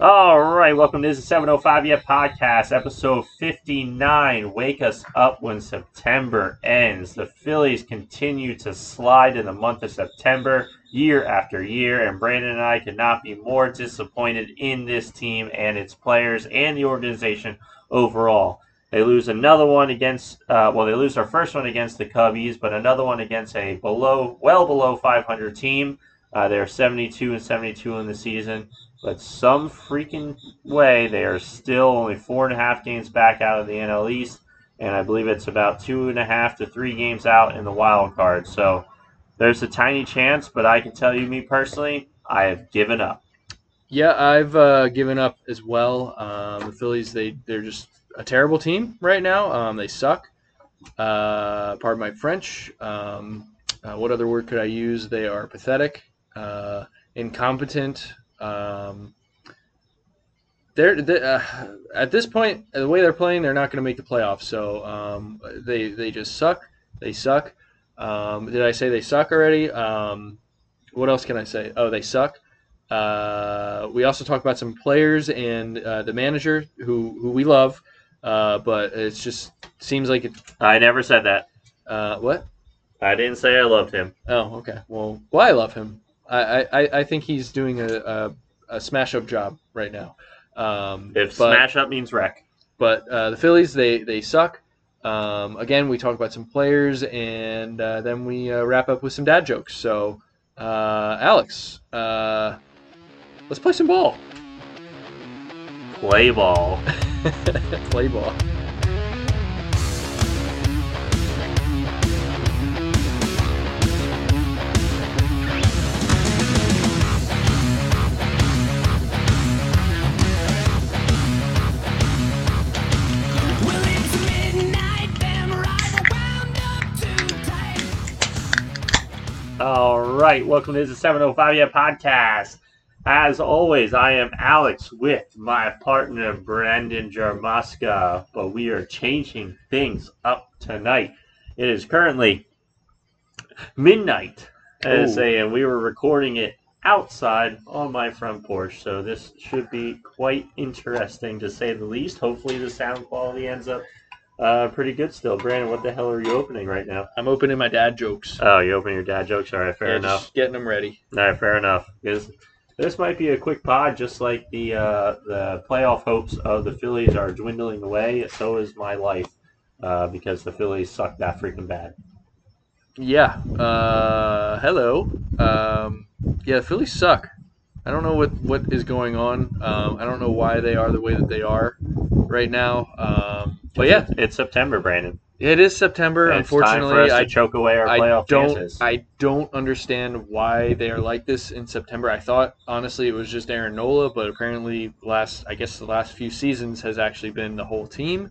All right, welcome to this 705 Yet podcast, episode 59. Wake us up when September ends. The Phillies continue to slide in the month of September year after year, and Brandon and I could not be more disappointed in this team and its players and the organization overall. They lose another one against, uh, well, they lose their first one against the Cubbies, but another one against a below, well below 500 team. Uh, they're 72 and 72 in the season, but some freaking way they are still only four and a half games back out of the NL East, and I believe it's about two and a half to three games out in the wild card. So there's a tiny chance, but I can tell you, me personally, I have given up. Yeah, I've uh, given up as well. Um, the Phillies, they they're just a terrible team right now. Um, they suck. Uh, pardon my French. Um, uh, what other word could I use? They are pathetic, uh, incompetent. Um, they're, they uh, at this point, the way they're playing, they're not going to make the playoffs. So um, they they just suck. They suck. Um, did I say they suck already? Um, what else can I say? Oh, they suck. Uh, we also talk about some players and uh, the manager who who we love, uh, but it just seems like it. I never said that. Uh, what? I didn't say I loved him. Oh, okay. Well, well, I love him. I I, I think he's doing a, a, a smash up job right now. Um, If but- smash up means wreck. but uh, the Phillies they they suck. Um, again, we talk about some players, and uh, then we uh, wrap up with some dad jokes. So, uh, Alex, uh, let's play some ball. Play ball. play ball. Right, welcome to the 705 Yet podcast. As always, I am Alex with my partner Brandon Jarmuska, but we are changing things up tonight. It is currently midnight, as a, and we were recording it outside on my front porch, so this should be quite interesting to say the least. Hopefully, the sound quality ends up uh, pretty good still. Brandon, what the hell are you opening right now? I'm opening my dad jokes. Oh, you opening your dad jokes. All right, fair Yeah, enough. just getting them ready. All right, fair enough. Because this might be a quick pod, just like the uh, the playoff hopes of the Phillies are dwindling away. So is my life, uh, because the Phillies suck that freaking bad. Yeah. Uh, hello. Um, yeah, the Phillies suck. I don't know what, what is going on. Um, I don't know why they are the way that they are right now. Um, but yeah, it's September, Brandon. it is September. And it's time for Unfortunately, us to I choke away our I playoff don't chances. I don't understand why they are like this in September. I thought honestly it was just Aaron Nola, but apparently last I guess the last few seasons has actually been the whole team.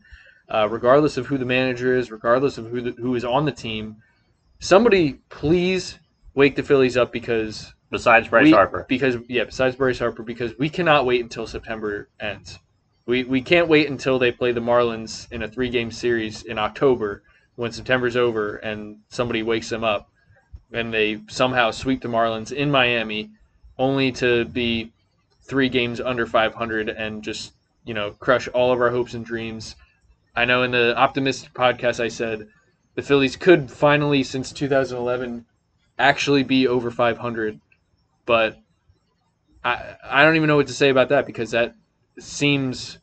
Uh, regardless of who the manager is, regardless of who the, who is on the team, somebody please wake the Phillies up because Besides Bryce we- Harper, Because yeah, besides Bryce Harper, because we cannot wait until September ends. We we can't wait until they play the Marlins in a three game series in October when September's over and somebody wakes them up and they somehow sweep the Marlins in Miami, only to be three games under 500 and just you know crush all of our hopes and dreams. I know in the optimistic podcast I said the Phillies could finally since 2011 actually be over 500 but I I don't even know what to say about that because that seems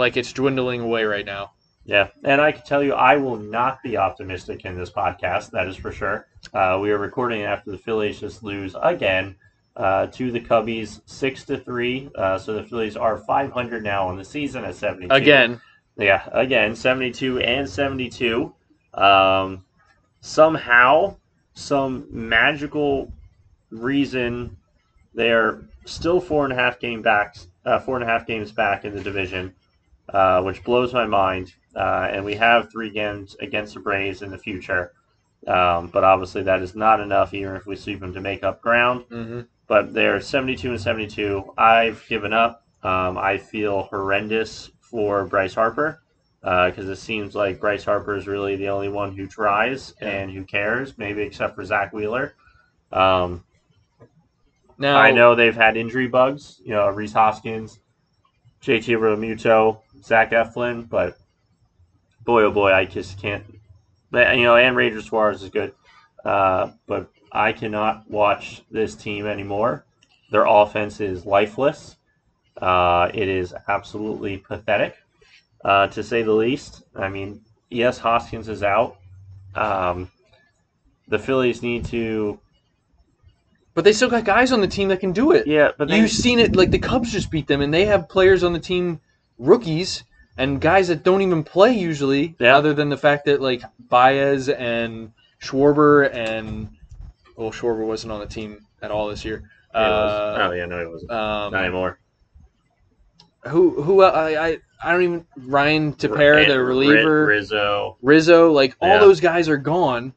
like it's dwindling away right now. yeah. And I can tell you, I will not be optimistic in this podcast. That is for sure. Uh, we are recording after the Phillies just lose again uh, to the Cubbies, six to three. Uh, so the Phillies are 500 now on the season at 72. Again, Yeah, again, 72 and 72. Um, somehow, some magical reason, they're still four and a half game back, uh, four and a half games back in the division, uh, which blows my mind. Uh, and we have three games against the Braves in the future. Um, but obviously, that is not enough, even if we sweep them to make up ground hmm but they're 72 and 72. I've given up. Um, I feel horrendous for Bryce Harper because it seems like Bryce Harper is really the only one who tries Yeah. and who cares, maybe except for Zack Wheeler. Um, now I know they've had injury bugs. You know, Rhys Hoskins JT Realmuto, Zach Eflin, but boy oh boy, I just can't. You know, and Ranger Suarez is good, uh, but I cannot watch this team anymore. Their offense is lifeless. Uh, it is absolutely pathetic, uh, to say the least. I mean, yes, Hoskins is out. Um, the Phillies need to, But they still got guys on the team that can do it. yeah, but they, You've seen it, like the Cubs just beat them, and they have players on the team, rookies and guys that don't even play usually, Yeah. other than the fact that like Baez and Schwarber and well, Schwarber wasn't on the team at all this year. Uh, oh yeah, no, he wasn't. um, Not anymore. who who uh, I I I don't even Ryan Tepera, the reliever, Rizzo, Rizzo, like all Yeah. those guys are gone,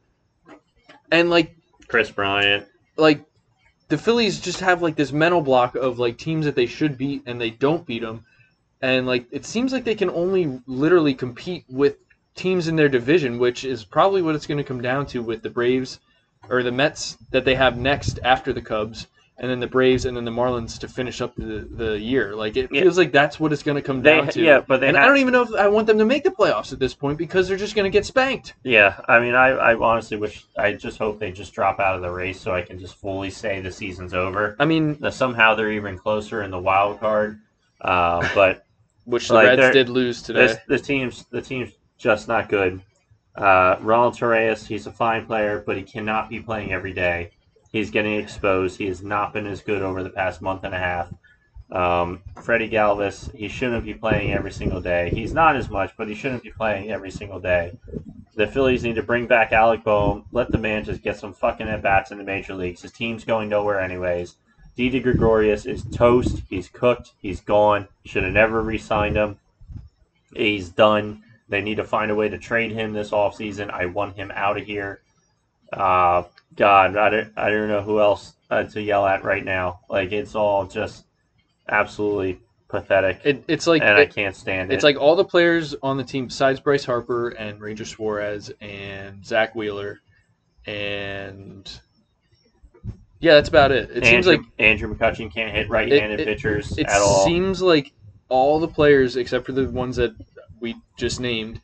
and like Kris Bryant. like the Phillies just have like this mental block of like teams that they should beat and they don't beat them, and like it seems like they can only literally compete with teams in their division, which is probably what it's going to come down to with the Braves or the Mets that they have next after the Cubs, and then the Braves and then the Marlins to finish up the the year. Like it Yeah. feels like that's what it's going to come They, down to. yeah, but they and I don't even know if I want them to make the playoffs at this point because they're just going to get spanked. Yeah, I mean, I, I honestly wish, I just hope they just drop out of the race so I can just fully say the season's over. I mean, That somehow they're even closer in the wild card. Uh, but which the Like, Reds did lose today. this the team's the team's just not good. Uh, Ronald Torreyes, he's a fine player, but he cannot be playing every day. He's getting exposed. He has not been as good over the past month and a half. Um, Freddie Galvis, he shouldn't be playing every single day. He's not as much, but he shouldn't be playing every single day. The Phillies need to bring back Alec Bohm. Let the man just get some fucking at bats in the major leagues. His team's going nowhere anyways. Didi Gregorius is toast. He's cooked. He's gone. Should have never re-signed him. He's done. They need to find a way to trade him this offseason. I want him out of here. Uh, God, I don't, I don't know who else uh, to yell at right now. Like it's all just absolutely pathetic, It, it's like and I can't stand it. It's like all the players on the team besides Bryce Harper and Ranger Suarez and Zack Wheeler and yeah, that's about it. It seems like Andrew McCutchen can't hit right-handed it- pitchers it at all. seems like all the players except for the ones that we just named it-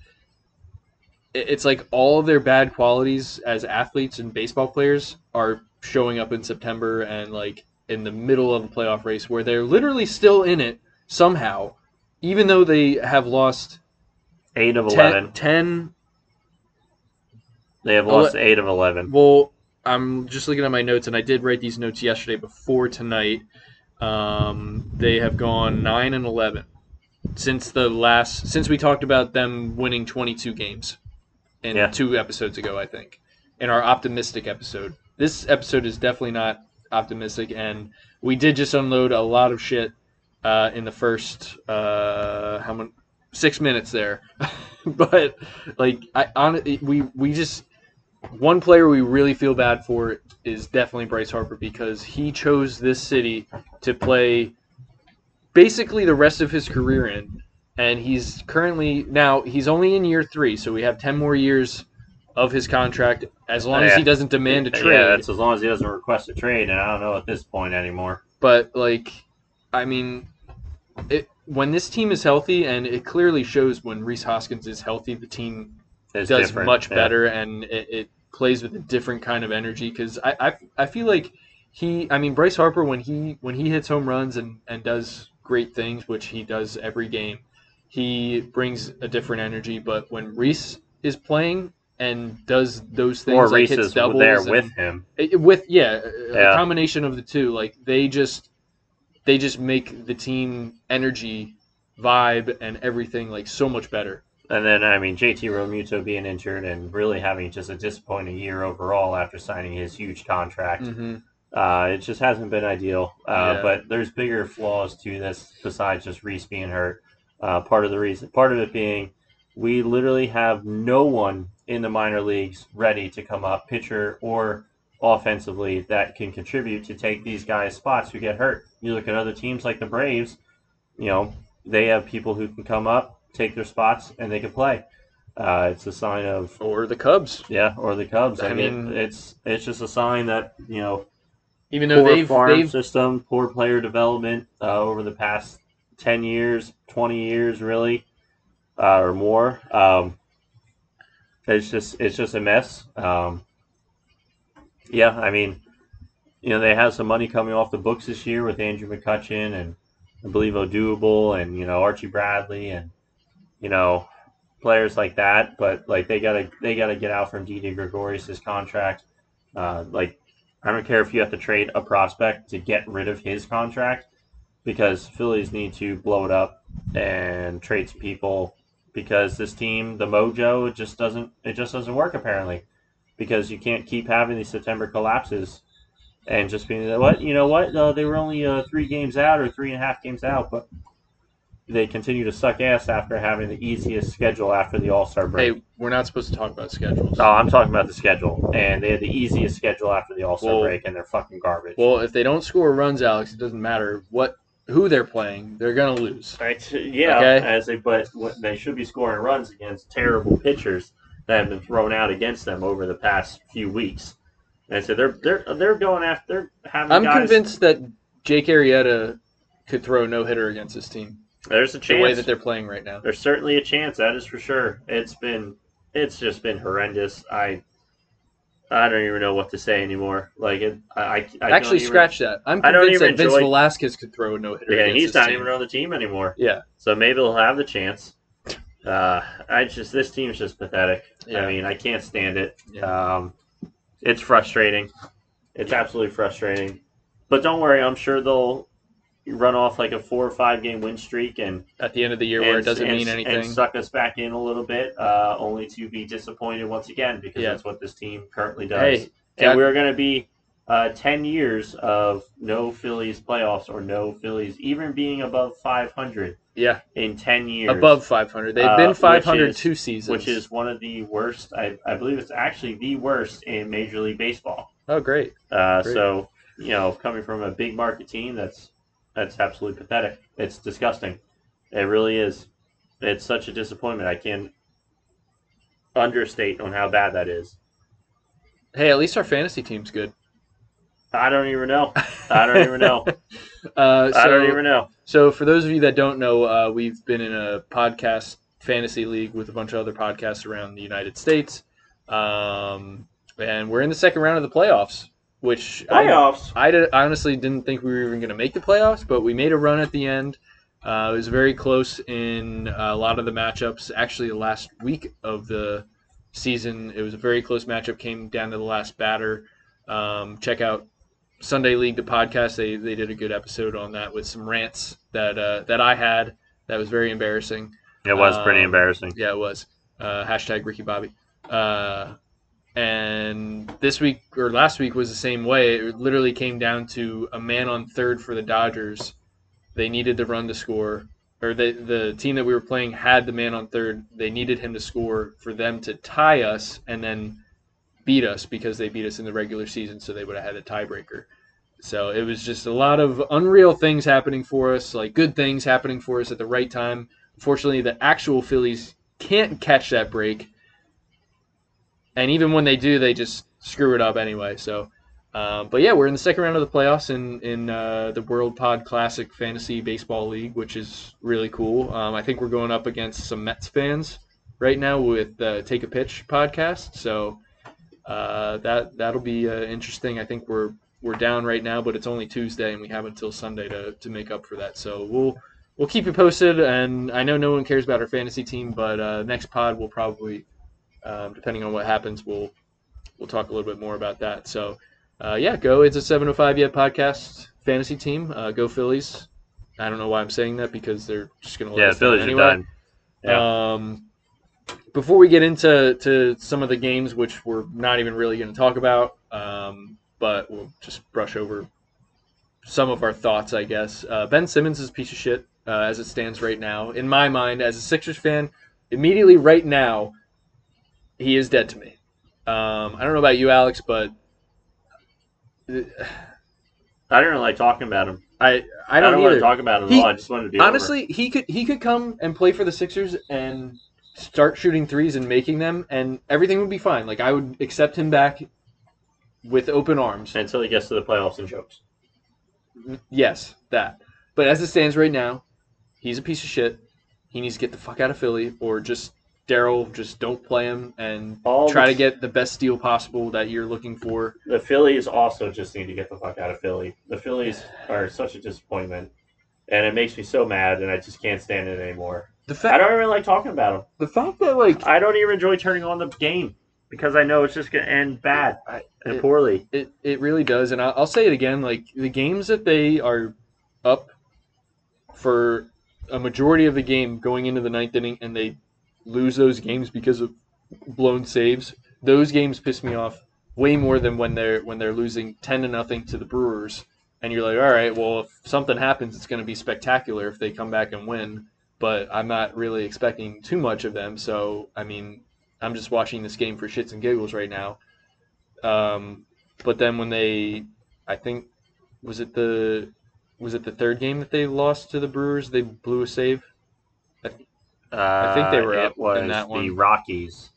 it's like all of their bad qualities as athletes and baseball players are showing up in September and like in the middle of a playoff race where they're literally still in it somehow even though they have lost eight of 10, eleven. 10 They have Ele- lost eight of eleven. well i'm just looking at my notes and i did write these notes yesterday before tonight um, they have gone 9 and 11 since the last since we talked about them winning 22 games in Yeah. two episodes ago i think in our optimistic episode this episode is definitely not optimistic and we did just unload a lot of shit uh, in the first uh, how many six minutes there but like i on we we just one player we really feel bad for is definitely Bryce Harper because he chose this city to play basically the rest of his career in, and he's currently now he's only in year three, so we have ten more years of his contract as long as he doesn't demand a trade. Yeah, that's as long as he doesn't request a trade, and I don't know at this point anymore. but like, I mean, it when this team is healthy, and it clearly shows when Rhys Hoskins is healthy, the team It's does different. much yeah. better and it, it plays with a different kind of energy because I, I I feel like he I mean Bryce Harper when he when he hits home runs and and does great things which he does every game he brings a different energy but when Rhys is playing and does those things Or like Rhys hits doubles there and- with him. it- with yeah, a- Yeah. a combination of the two like they just they just make the team energy vibe and everything like so much better And then, I mean, JT Realmuto being injured and really having just a disappointing year overall after signing his huge contract. hmm Uh, it just hasn't been ideal. Uh, Yeah. But there's bigger flaws to this besides just Rhys being hurt. Uh, part of the reason, part of it being, we literally have no one in the minor leagues ready to come up, pitcher or offensively, that can contribute to take these guys' spots who get hurt. You look at other teams like the Braves, you know, they have people who can come up, take their spots, and they can play. Uh, it's a sign of or the Cubs yeah, or the Cubs. I, I mean, mean- it's it's just a sign that you know even though poor they've farm they've system, poor player development uh, over the past ten years, twenty years, really, uh, or more. Um, it's just it's just a mess. Um, yeah, I mean, you know, they have some money coming off the books this year with Andrew McCutchen and I believe Odubel and you know Archie Bradley and you know players like that. But like they gotta they gotta get out from Didi Gregorius' contract. Uh, like I don't care if you have to trade a prospect to get rid of his contract because Phillies need to blow it up and trade some people because this team, the mojo, it just doesn't it just doesn't work apparently because you can't keep having these September collapses and just being like, what you know what uh, they were only uh, three games out or three and a half games out, but they continue to suck ass after having the easiest schedule after the All Star break. Hey, we're not supposed to talk about schedules. Oh, I'm talking about the schedule, and they had the easiest schedule after the All Star Well- break, and they're fucking garbage. Well, if they don't score runs, Alex, it doesn't matter what who they're playing. They're gonna lose. Right, yeah, Okay. as they but they should be scoring runs against terrible pitchers that have been thrown out against them over the past few weeks. And so they're they're they're going after they're having. I'm guys, convinced that Jake Arrieta could throw a no hitter against this team. there's a The way chance. that they're playing right now. There's certainly a chance. That is for sure. It's been it's just been horrendous. I I don't even know what to say anymore. Like it, I, I, I Actually, even- scratch that. I'm I don't convinced that Vince enjoy- Velasquez could throw a no hitter. Yeah, he's not team. even on the team anymore. Yeah, So maybe they'll have the chance. Uh, I just this team's just pathetic. Yeah. I mean, I can't stand it. Yeah. Um, it's frustrating. It's absolutely frustrating. But don't worry, I'm sure they'll run off like a four or five game win streak and at the end of the year where it doesn't and- mean anything. and suck us back in a little bit, uh, only to be disappointed once again because Yeah. that's what this team currently does. Hey, and we're going to be uh, ten years of no Phillies playoffs or no Phillies even being above 500 yeah, in ten years above 500. They've Uh, been which 500 is- two seasons. which is one of the worst. I, I believe it's actually the worst in Major League Baseball. oh great. Uh, Great. so you know, coming from a big market team, that's that's absolutely pathetic. It's disgusting. It really is. It's such a disappointment. I can't understate on how bad that is. Hey, at least our fantasy team's good. I don't even know. I don't even know. Uh, so, I don't even know. So, for those of you that don't know, uh, we've been in a podcast fantasy league with a bunch of other podcasts around the United States, um, and we're in the second round of the playoffs. Which I, Playoffs. I, did, I honestly didn't think we were even going to make the playoffs, but we made a run at the end. Uh, it was very close in a lot of the matchups. Actually, the last week of the season, it was a very close matchup. Came down to the last batter. Um, check out Sunday League, the podcast. They they did a good episode on that with some rants that uh, that I had. That was very embarrassing. It was pretty Um, embarrassing. Yeah, it was. Uh, hashtag Ricky Bobby. And this week or last week was the same way. It literally came down to a man on third for the Dodgers. They needed the run to score, or the the team that we were playing had the man on third. They needed him to score for them to tie us and then beat us because they beat us in the regular season, so they would have had a tiebreaker. So it was just a lot of unreal things happening for us, like good things happening for us at the right time. Unfortunately, the actual Phillies can't catch that break, and even when they do, they just screw it up anyway. So, um, but yeah, we're in the second round of the playoffs in in uh, the World Pod Classic Fantasy Baseball League, which is really cool. Um, I think we're going up against some Mets fans right now with uh, Take a Pitch podcast. So uh, that that'll be uh, interesting. I think we're we're down right now, but it's only Tuesday, and we have until Sunday to, to make up for that. So we'll we'll keep you posted. And I know no one cares about our fantasy team, but uh, next pod we'll probably, um, depending on what happens, we'll we'll talk a little bit more about that. So uh, yeah, go. It's a 705 yet podcast fantasy team. Uh, go Phillies. I don't know why I'm saying that because they're just gonna let Yeah, Phillies anyway. are done. Yeah. Um, before we get into to some of the games, which we're not even really going to talk about, um, but we'll just brush over some of our thoughts, I guess. Uh, ben Simmons is a piece of shit uh, as it stands right now. In my mind, as a Sixers fan, immediately right now, he is dead to me. Um, I don't know about you, Alex, but I don't really like talking about him. I I I don't, don't, want to talk about him at all. I just wanted to be over. Honestly, he could he could come and play for the Sixers and start shooting threes and making them, and everything would be fine. Like I would accept him back with open arms. until he gets to the playoffs and chokes. Yes, that. But as it stands right now, he's a piece of shit. He needs to get the fuck out of Philly, or just Daryl, just don't play him and All try the- to get the best deal possible that you're looking for. The Phillies also just need to get the fuck out of Philly. The Phillies are such a disappointment, and it makes me so mad, and I just can't stand it anymore. The fact I don't even like talking about them. the fact that like I don't even enjoy turning on the game because I know it's just going to end bad I- and it- poorly. It it really does, and I'll, I'll say it again. Like the games that they are up for a majority of the game going into the ninth inning, and they lose those games because of blown saves. Those games piss me off way more than when they're when they're losing ten to nothing to the Brewers, and you're like, all right, well, if something happens, it's going to be spectacular if they come back and win. But I'm not really expecting too much of them. So I mean, I'm just watching this game for shits and giggles right now. Um, but then when they, I think, was it the, was it the third game that they lost to the Brewers? They blew a save. Uh, think they were it up in was the one. Rockies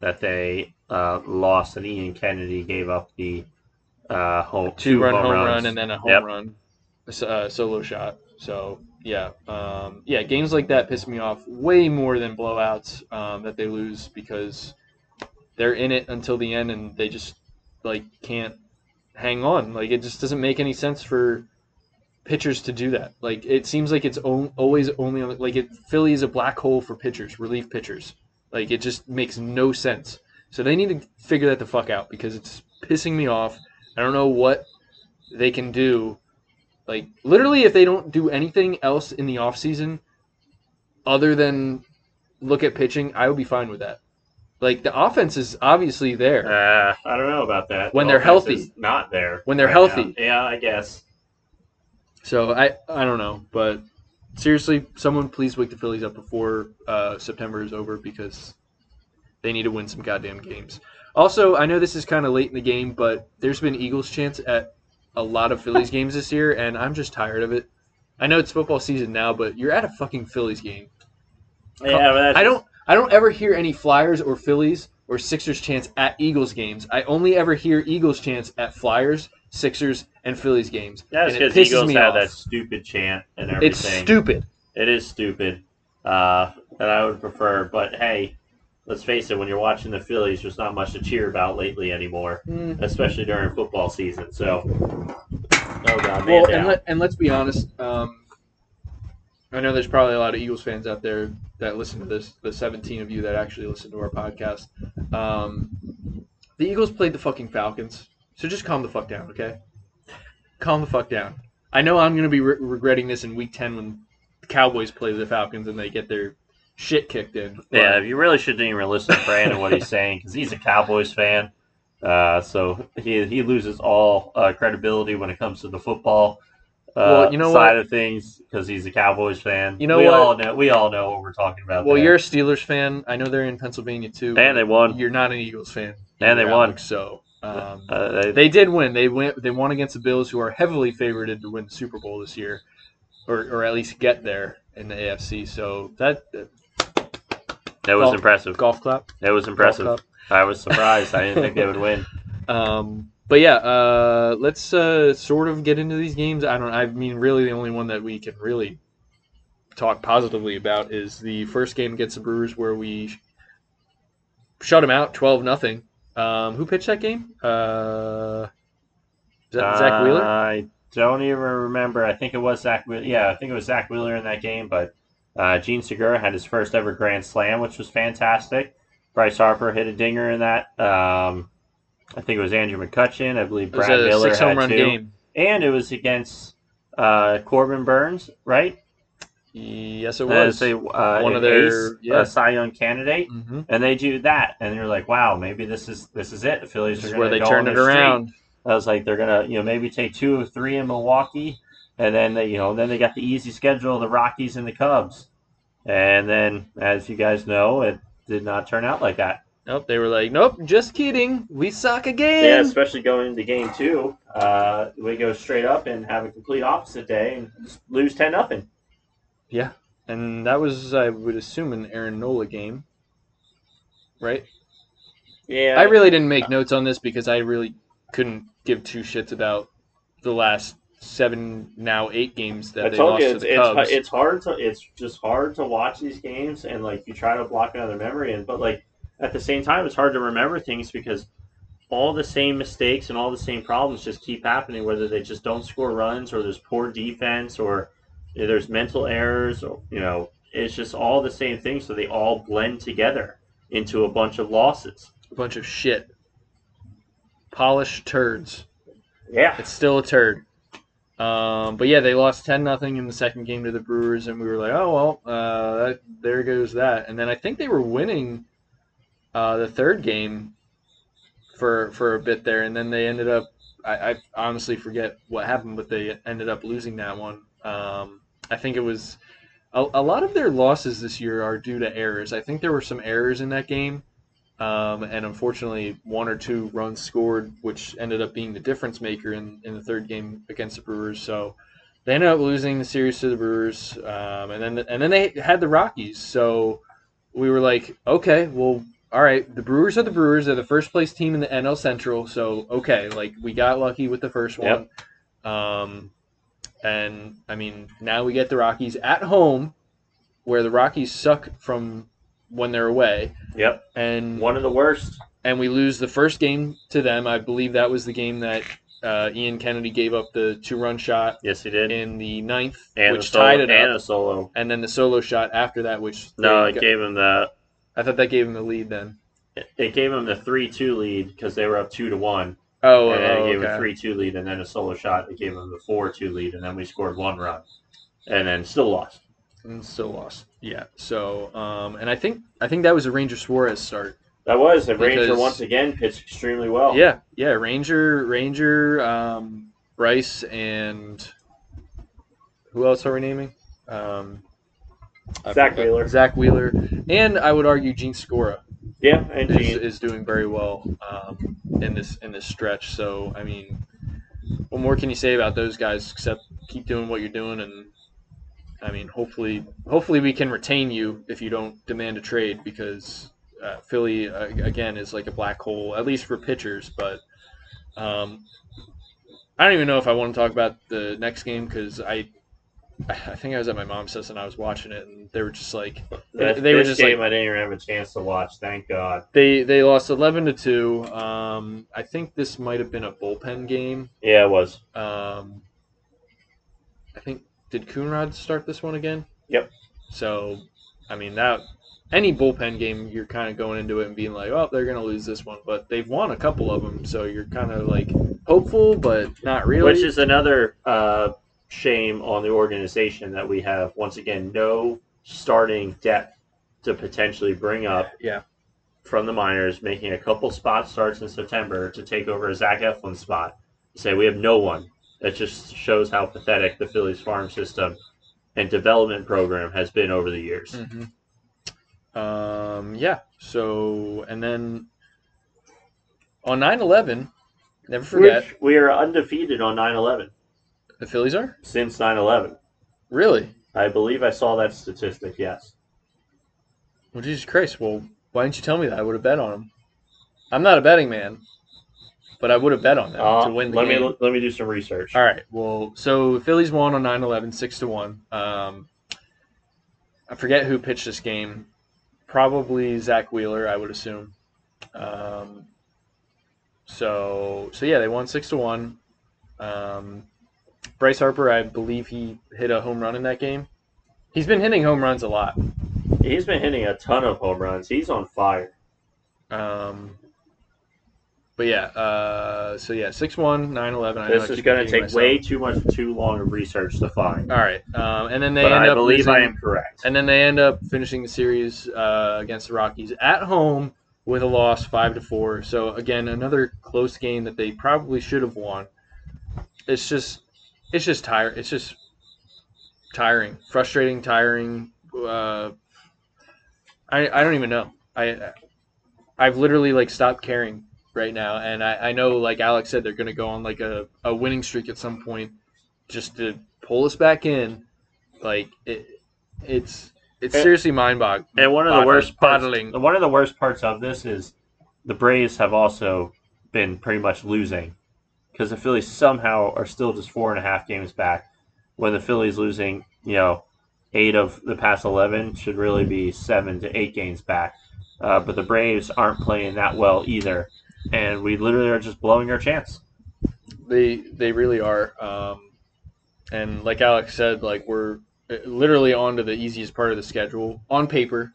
that they uh, lost, and Ian Kennedy gave up the uh, home Two, run home, runs. run and then a home Yep. run, a uh, solo shot. So yeah, um, yeah, games like that piss me off way more than blowouts um, that they lose because they're in it until the end and they just like can't hang on. Like it just doesn't make any sense for pitchers to do that. Like it seems like it's o- always only on like it Philly is a black hole for pitchers, relief pitchers. Like it just makes no sense. So they need to figure that the fuck out because it's pissing me off. I don't know what they can do. Like literally if they don't do anything else in the offseason other than look at pitching, I would be fine with that. Like the offense is obviously there. Uh, I don't know about that. When The they're healthy. is not there. When they're right healthy. now. Yeah, I guess. So I I don't know, but seriously, someone please wake the Phillies up before uh, September is over because they need to win some goddamn games. Also, I know this is kind of late in the game, but there's been Eagles chance at a lot of Phillies games this year, and I'm just tired of it. I know it's football season now, but you're at a fucking Phillies game. Yeah, but I don't I don't ever hear any Flyers or Phillies or Sixers chants at Eagles games. I only ever hear Eagles chants at Flyers, Sixers, and Phillies games. That's and because Eagles had off. that stupid chant and everything. It's stupid. It is stupid. Uh, that I would prefer. But hey, let's face it. When you're watching the Phillies, there's not much to cheer about lately anymore, Mm. especially during football season. So, oh god, Well, and, let, and let's be honest. Um, I know there's probably a lot of Eagles fans out there that listen to this. The 17 of you that actually listen to our podcast. Um, the Eagles played the fucking Falcons, so just calm the fuck down, okay? Calm the fuck down. I know I'm gonna be re- regretting this in Week 10 when the Cowboys play the Falcons and they get their shit kicked in. but- yeah, you really shouldn't even listen to Brandon what he's saying because he's a Cowboys fan. Uh, so he he loses all uh, credibility when it comes to the football uh, Well, you know side what? of things because he's a Cowboys fan. You know we what? all know we all know what we're talking about. Well, there. you're a Steelers fan. I know they're in Pennsylvania too. and they won. You're not an Eagles fan. And they won. So um, Uh, they, They did win. They went. They won against the Bills, who are heavily favored to win the Super Bowl this year, or or at least get there in the AFC. So that uh, that was golf- impressive. golf clap. That was impressive. I was surprised. I didn't think they would win. Um, but yeah, uh, let's uh, sort of get into these games. I don't. I mean, really, the only one that we can really talk positively about is the first game against the Brewers, where we shut them out, twelve nothing. Um, who pitched that game? Uh, is that Zack Wheeler? I don't even remember. I think it was Zack. Wheeler. Yeah, I think it was Zack Wheeler in that game. But uh, Jean Segura had his first ever grand slam, which was fantastic. Bryce Harper hit a dinger in that. Um, I think it was Andrew McCutchen. I believe Brad a Miller six home had run two. game. and it was against uh, Corbin Burnes, right? Yes, it As was. a, uh, One of their- ace, yeah. a Cy Young candidate, hmm and they do that, and you're like, wow, maybe this is this is it. The Phillies This are going where to they go turned it their streak. around. I was like, they're gonna, you know, maybe take two or three in Milwaukee, and then they, you know, then they got the easy schedule, the Rockies and the Cubs, and then, as you guys know, it did not turn out like that. Nope, they were like, nope, just kidding. We suck again. Yeah, especially going into game two, uh, we go straight up and have a complete opposite day and lose ten nothing. Yeah, and that was, I would assume, an Aaron Nola game, right? Yeah, I really didn't make notes on this because I really couldn't give two shits about the last seven now eight games that I they told lost you to it's the it's, Cubs. it's hard to it's just hard to watch these games and like you try to block out another memory and but like at the same time it's hard to remember things because all the same mistakes and all the same problems just keep happening whether they just don't score runs or there's poor defense or there's mental errors or you know it's just all the same things so they all blend together into a bunch of losses a bunch of shit, polished turds. yeah It's still a turd. Um, but yeah, they lost ten nothing in the second game to the Brewers, and we were like, oh well, uh, that, there goes that. And then I think they were winning uh, the third game for for a bit there, and then they ended up. I, I honestly forget what happened, but they ended up losing that one. Um, I think it was a, a lot of their losses this year are due to errors. I think there were some errors in that game. Um, and unfortunately, one or two runs scored, which ended up being the difference maker in, in the third game against the Brewers. So they ended up losing the series to the Brewers, um, and then and then they had the Rockies. So we were like, okay, well, all right, the Brewers are the Brewers. They're the first place team in the NL Central. So okay, like we got lucky with the first one. Um, and I mean, now we get the Rockies at home, where the Rockies suck from when they're away, yep and one of the worst and we lose the first game to them. I believe that was the game that uh, Ian Kennedy gave up the two-run shot yes he did in the ninth, and which solo, tied it up. and up, a solo and then the solo shot after that, which no it got- gave him the I thought that gave him the lead then. it gave him the three-two lead because they were up two to one, Oh, and then oh, it gave okay. a three-two lead, and then a solo shot. It gave him the four-two lead, and then we scored one run, and then still lost. and still lost. Yeah. So, um, and I think I think that was a Ranger Suarez start. That was and Ranger once again pitched extremely well. Yeah, yeah. Ranger, Ranger, um, Bryce, and who else are we naming? Um, Zack. Wheeler. Zack Wheeler, and I would argue Jean Segura yeah, and is, Jean. is doing very well um, in this in this stretch. So, I mean, what more can you say about those guys except keep doing what you're doing and. I mean, hopefully, hopefully we can retain you if you don't demand a trade because uh, Philly uh, again is like a black hole, at least for pitchers. But um, I don't even know if I want to talk about the next game because I, I think I was at my mom's house and I was watching it and they were just like That- they were just game like- I didn't even have a chance to watch. Thank God. they they lost eleven to two. Um, I think this might have been a bullpen game. Yeah, it was. Um, I think did Coonrod start this one again? Yep. So, I mean that any bullpen game, you're kind of going into it and being like, oh, they're gonna lose this one, but they've won a couple of them, so you're kind of like hopeful, but not really. Which is another uh, shame on the organization that we have once again no starting depth to potentially bring up. Yeah. From the minors, making a couple spot starts in September to take over a Zach Eflin spot. Say we have no one. That just shows how pathetic the Phillies farm system and development program has been over the years. Mhm. Um, yeah. So, and then on 9/11, never forget Which we are undefeated on 9/11 the Phillies are since 9/11. really. I believe I saw that statistic. Yes. Well, Jesus Christ. Well, why didn't you tell me that? I would have bet on them. I'm not a betting man, but I would have bet on them Uh, to win the let game. me let me do some research. All right. Well, so the Phillies won on 9-11, 6 to 1. Um, I forget who pitched this game. Probably Zack Wheeler, I would assume. Um, so, so yeah, they won 6 to 1. Um, Bryce Harper, I believe he hit a home run in that game. He's been hitting home runs a lot. He's been hitting a ton of home runs. He's on fire. Um, but yeah, uh, so yeah, 6 1, 9 11. This is going to take myself. way too much too long of research to find. All right. Um, and then they but end I up believe losing, I am correct. And then they end up finishing the series uh, against the Rockies at home with a loss, five to four. So again, another close game that they probably should have won. It's just, it's just tired. It's just tiring, frustrating, tiring. Uh, I I don't even know. I I've literally like stopped caring right now, and I I know like Alex said they're gonna go on like a, a winning streak at some point, just to pull us back in. Like it, it's it's And- seriously mind boggling. and one of the worst parts, bottling. one of the worst parts of this is the Braves have also been pretty much losing because the Phillies somehow are still just four and a half games back. When the Phillies losing, you know, eight of the past eleven should really be seven to eight games back. Uh, but the Braves aren't playing that well either, and we literally are just blowing our chance. They they really are. Um, and like Alex said, like we're uh, literally on to the easiest part of the schedule on paper.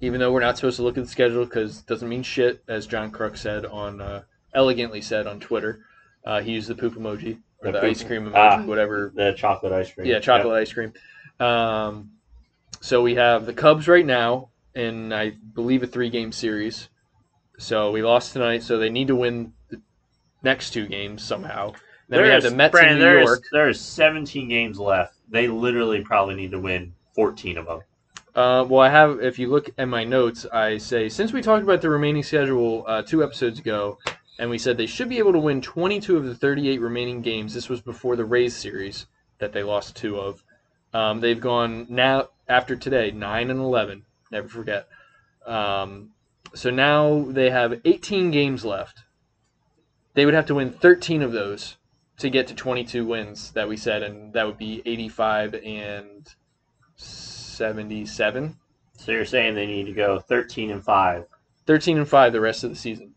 Even though we're not supposed to look at the schedule because it doesn't mean shit, as John Crook said on uh, elegantly said on Twitter. Uh, he used the poop emoji or The the, ice cream emoji, ah. whatever The chocolate ice cream. Yeah, chocolate ice cream. Um, so we have the Cubs right now in, I believe, a three-game series. So we lost tonight, so they need to win the next two games somehow. Then we have the Mets Brandon, in New there's, York. There's 17 games left. They literally probably need to win 14 of them. Uh, well, I have. If you look at my notes, I say since we talked about the remaining schedule uh, two episodes ago, and we said they should be able to win 22 of the 38 remaining games. This was before the Rays series that they lost two of. Um, they've gone now after today nine and 11. Never forget. Um, so now they have 18 games left. They would have to win 13 of those to get to 22 wins that we said, and that would be 85 and 77. So you're saying they need to go 13 and 5. 13 and 5 the rest of the season.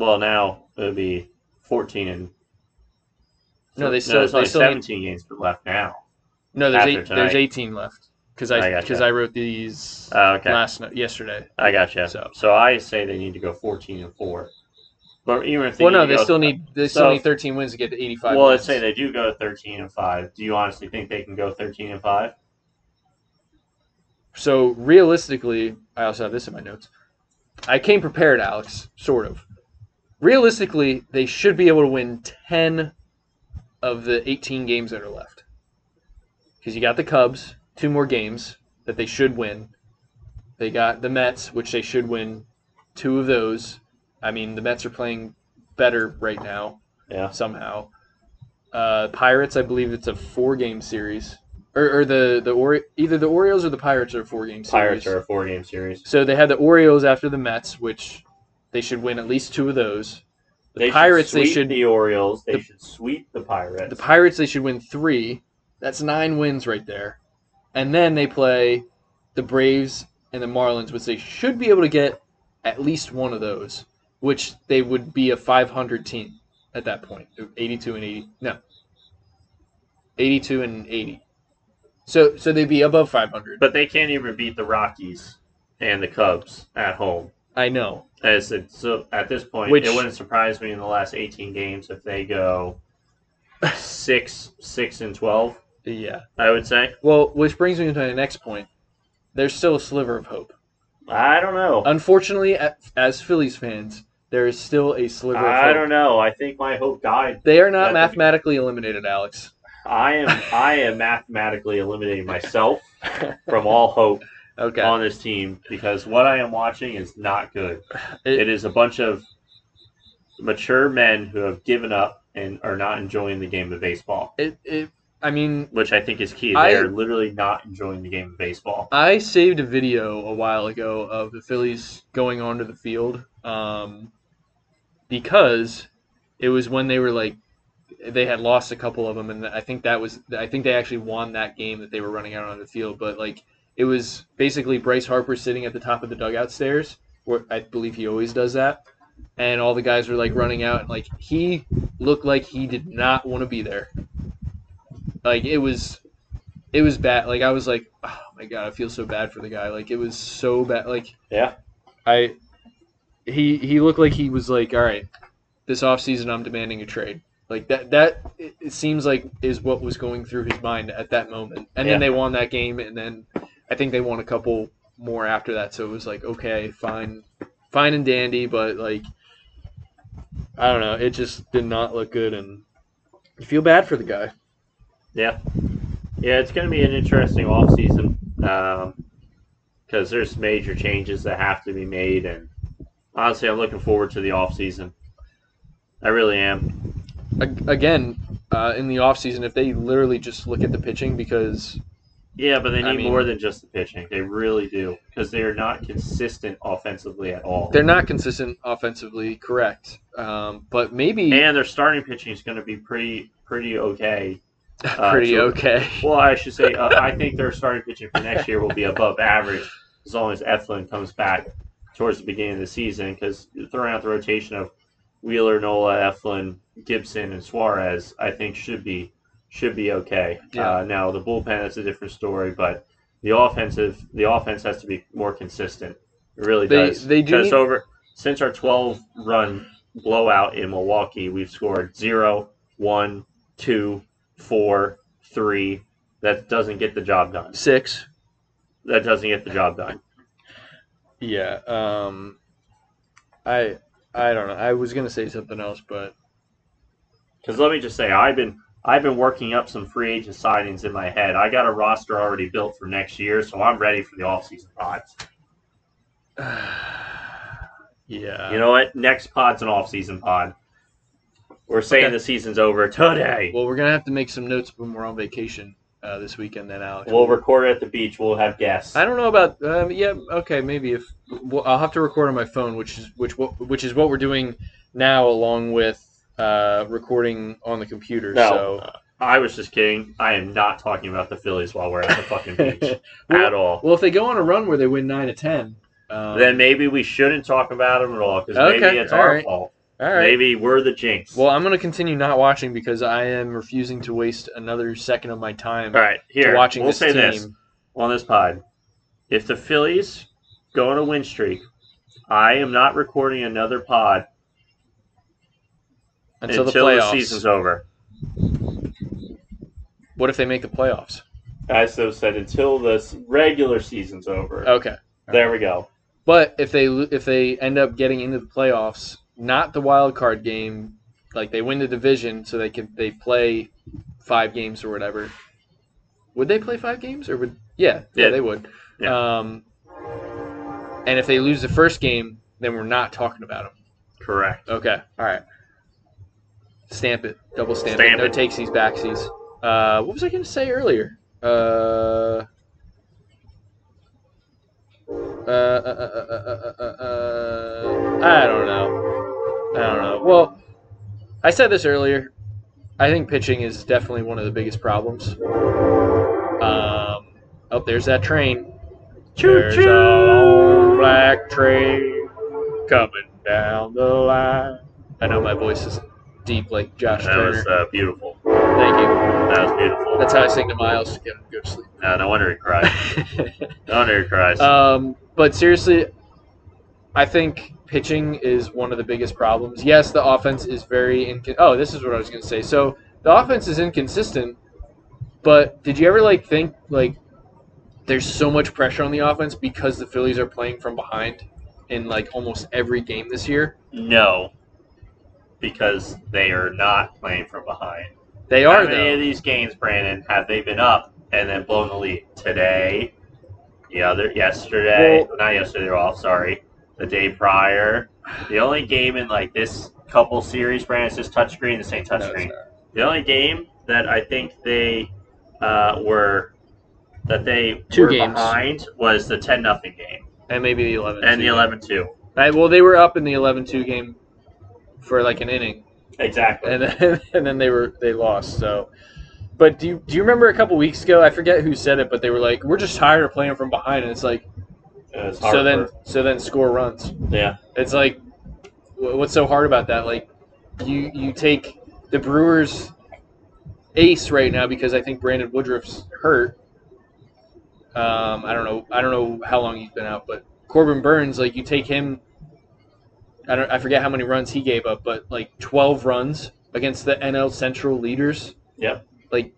Well, now it would be 14 and. No, they no, still there's they still need, 17 games left now. no. There's eight. tonight. There's 18 left because I I gotcha. because I wrote these Oh, okay. last night yesterday. I gotcha. So- So. I say they need to go 14 and 4. But even if they Well, no, they still need they so- still need 13 wins to get to 85. Well, wins. let's say they do go 13 and 5. Do you honestly think they can go 13 and 5? So realistically, I also have this in my notes. I came prepared, Alex. Sort of. Realistically, they should be able to win 10 of the 18 games that are left. Because you got the Cubs, two more games that they should win. They got the Mets, which they should win two of those. I mean, the Mets are playing better right now Yeah. somehow. Uh, Pirates, I believe it's a four-game series, or, or the the Ori- either the Orioles or the Pirates are a four-game series. Pirates are a four game series. So they had the Orioles after the Mets, which they should win at least two of those. The They Pirates, should they should the Orioles. They the- should sweep the Pirates. the Pirates they should win three. That's nine wins right there, and then they play the Braves and the Marlins, which they should be able to get at least one of those, which they would be a 500 team at that point, 82 and 80. No, 82 and 80. So so they'd be above 500. but they can't even beat the Rockies and the Cubs at home. I know. As so at this point, Which- it wouldn't surprise me in the last 18 games if they go six, six and 12. Yeah. I would say. Well, which brings me to my next point. There's still a sliver of hope. I don't know. Unfortunately, a- as Phillies fans, there is still a sliver of hope. I don't know. I think my hope died. They are not That's- mathematically eliminated, Alex. I am I am mathematically eliminating myself from all hope Okay. on this team because what I am watching is not good. It- it is a bunch of mature men who have given up and are not enjoying the game of baseball, It, it, I mean, which I think is key. I- They are literally not enjoying the game of baseball. I saved a video a while ago of the Phillies going onto the field um, because it was when they were like they had lost a couple of them, and I think that was I think they actually won that game that they were running out on the field. But like it was basically Bryce Harper sitting at the top of the dugout stairs, where I believe he always does that, and all the guys were like running out, and like he looked like he did not want to be there. Like it was it was bad. Like I was like, oh my god, I feel so bad for the guy. Like it was so bad. Like Yeah. I he he looked like he was like, all right, this offseason I'm demanding a trade. Like that that it seems like is what was going through his mind at that moment. And Yeah. then they won that game, and then I think they won a couple more after that. So it was like, okay, fine, fine and dandy, but like. I don't know. It just did not look good, and you feel bad for the guy. Yeah, yeah, it's going to be an interesting offseason because there's major changes that have to be made, and honestly, I'm looking forward to the offseason. I really am. Again uh, in the offseason if they literally just look at the pitching because Yeah, but they I need mean- more than just the pitching. They really do because they are not consistent offensively at all. They're not consistent offensively, correct? Um, but maybe and their starting pitching is going to be pretty pretty okay. uh, pretty so- okay. Well, I should say uh, I think their starting pitching for next year will be above average as long as Eflin comes back towards the beginning of the season. Because throwing out the rotation of Wheeler, Nola, Eflin, Gibson, and Suarez, I think should be should be okay. Yeah. Uh, now the bullpen that's a different story, but the offensive the offense has to be more consistent. It really They- does. they do need- over since our 12 run blowout in Milwaukee, we've scored zero, one, two, four, three. That doesn't get the job done. Six. That doesn't get the job done. Yeah. Um, I I don't know. I was gonna say something else, but Because let me just say, I've been I've been working up some free agent signings in my head. I got a roster already built for next year, so I'm ready for the offseason pods. yeah. You know what? Next pod's an offseason pod. We're saying Okay. the season's over today. Well, we're gonna have to make some notes when we're on vacation uh, this weekend. Then, Alex. We'll record it at the beach. We'll have guests. I don't know about. Um, yeah. Okay. Maybe if well, I'll have to record on my phone, which is which which is what we're doing now, along with uh, recording on the computer. No, So. I was just kidding. I am not talking about the Phillies while we're at the fucking beach Well- at all. Well, if they go on a run where they win nine to ten, um, then maybe we shouldn't talk about them at all because Okay, maybe it's our right. fault. all right. Maybe we're the jinx. Well, I'm going to continue not watching because I am refusing to waste another second of my time all right, here to watching we'll this say team. this on this pod: if the Phillies go on a win streak, I am not recording another pod until, until, the the, playoffs. season's over. What if they make the playoffs? I so said until this regular season's over. Okay. There we go. But if they if they end up getting into the playoffs, not the wild card game, like they win the division, so they can they play five games or whatever. Would they play five games or would? Yeah, yeah, Yeah. they would. Yeah. Um, and if they lose the first game, then we're not talking about them. Correct. Okay. All right. Stamp it. Double stamp, Stamp it. No it. takesies, backsies. Uh, what was I going to say earlier? Uh, uh, uh, uh, uh, uh, uh, uh, I don't know. I don't know. Well, I said this earlier. I think pitching is definitely one of the biggest problems. Um, oh, there's that train. There's a long black train coming down the line. I know my voice is deep like Josh That Turner. was uh, beautiful. Thank you. That was beautiful. That's how I sing to Miles to get him to go to sleep. no, no wonder he cried. No wonder he cries. um, but seriously, I think pitching is one of the biggest problems. Yes, the offense is very incon- Oh, this is what I was going to say. So the offense is inconsistent, but did you ever like think like there's so much pressure on the offense because the Phillies are playing from behind in like almost every game this year? no, because they are not playing from behind. They are. How many of these games, Brandon, have they been up and then blown the lead? Today, the other yesterday, Well- not yesterday, they're off. Sorry, the day prior. The only game in like this couple series, Brandon, just touchscreen. This ain't No, touchscreen. not. The only game that I think they uh, were that they Two were games. behind was the ten nothing game And maybe the 11 and the 11-2. Right, well, they were up in the 11-2 game for like an inning. Exactly. and then and then they were they lost. So, but do you do you remember a couple weeks ago? I forget who said it, but they were like, "We're just tired of playing from behind." And it's like, It was hard so then for- so then score runs. yeah, It's like, what's so hard about that? Like, you you take the Brewers ace right now because I think Brandon Woodruff's hurt. Um, I don't know. I don't know how long he's been out, but Corbin Burnes, like you take him. I don't. I forget how many runs he gave up, but like twelve runs against the NL Central leaders. Yep. Like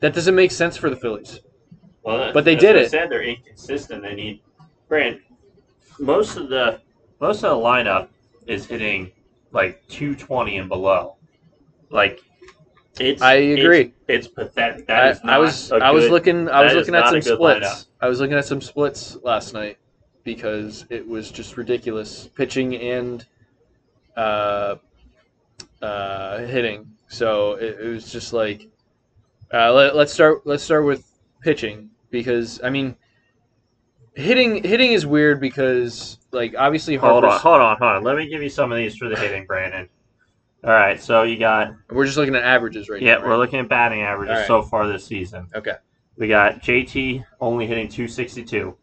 that doesn't make sense for the Phillies. Well, But they did it. said they're inconsistent. They need Brand. Most of the most of the lineup is hitting like 220 and below. Like it's. I agree. It's, it's pathetic. That I, is not I was a I was looking I was looking at some splits. lineup. I was looking at some splits last night because it was just ridiculous pitching and uh, uh, hitting. So it, it was just like uh, let, let's start let's start with pitching. because I mean, hitting hitting is weird because like obviously Hold on, hold on, hold on. Let me give you some of these for the hitting, Brandon. All right, so you got We're just looking at averages right now. yeah, now. we're looking at batting averages right. so far this season. Okay. We got JT only hitting 262.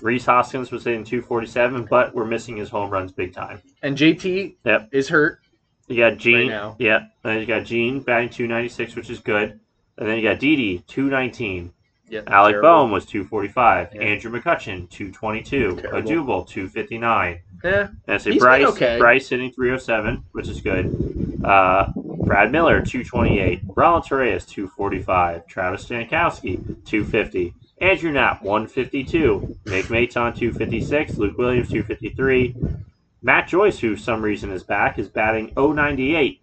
Rhys Hoskins was hitting 247, but we're missing his home runs big time. And JT Yep. is hurt. You got Jean. now. Yeah. And then you got Jean batting 296, which is good. And then you got Didi 219. Yep. Alec terrible. Bohm was 245. Yeah. Andrew McCutchen 222. Terrible. Odubel 259. Yeah. And I say He's Bryce. okay. Bryce hitting 307, which is good. Uh, Brad Miller 228. Ronald Torreyes 245. Travis Jankowski 250. Andrew Knapp 152. Nick Maton 256. Luke Williams 253. Matt Joyce, who for some reason is back, is batting 098.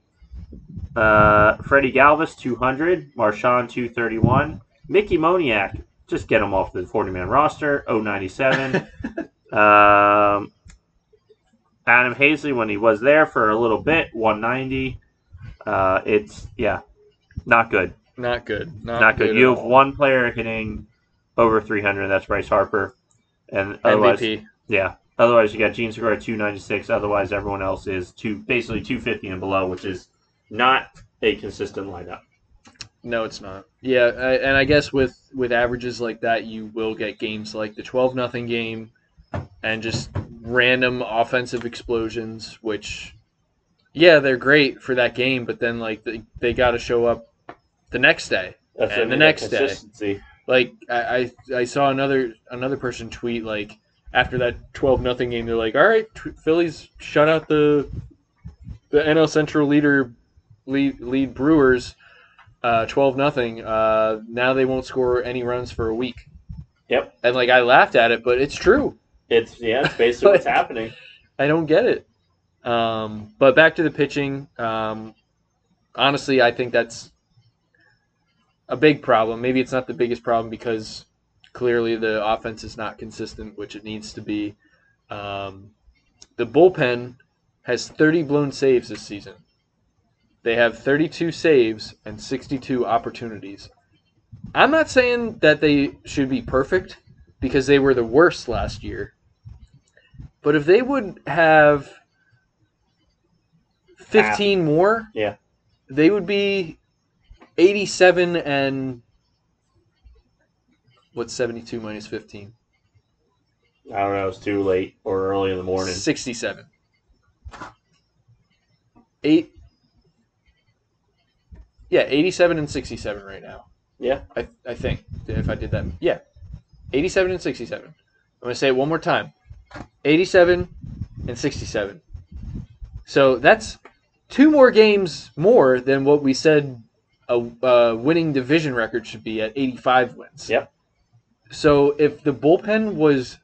Uh, Freddie Galvis 200. Marshawn 231. Mickey Moniak, just get him off the 40 man roster, 097. um, Adam Haseley, when he was there for a little bit, 190. Uh, it's, yeah, not good. Not good. Not, Not good. at You have all. one player hitting over 300, that's Bryce Harper. And otherwise, MVP. yeah. Otherwise, you got Jean Segura 296. Otherwise, everyone else is two, basically 250 and below, which is not a consistent lineup. No, it's not. Yeah, I, and I guess with with averages like that, you will get games like the twelve nothing game, and just random offensive explosions. Which, yeah, they're great for that game, but then like they, they got to show up the next day. That's And the next day. Like I, I I saw another another person tweet like after that twelve nothing game, they're like, all right, t- Phillies shut out the the NL Central leader lead lead Brewers. Uh, twelve nothing. Uh, now they won't score any runs for a week. Yep. And like I laughed at it, but it's true. It's, yeah, it's basically what's happening. I don't get it. Um, but back to the pitching. Um, honestly, I think that's a big problem. Maybe it's not the biggest problem because clearly the offense is not consistent, which it needs to be. Um, the bullpen has 30 blown saves this season. They have 32 saves and 62 opportunities. I'm not saying that they should be perfect because they were the worst last year. But if they would have 15 more, Yeah. they would be 87 and what's 72 minus 15? I don't know. It's too late or early in the morning. 67. Eight. Yeah, 87 and 67 right now. Yeah. I, I think if I did that. Yeah. 87 and 67. I'm going to say it one more time 87 and 67. So that's two more games more than what we said a, a winning division record should be at 85 wins. Yep. So if the bullpen was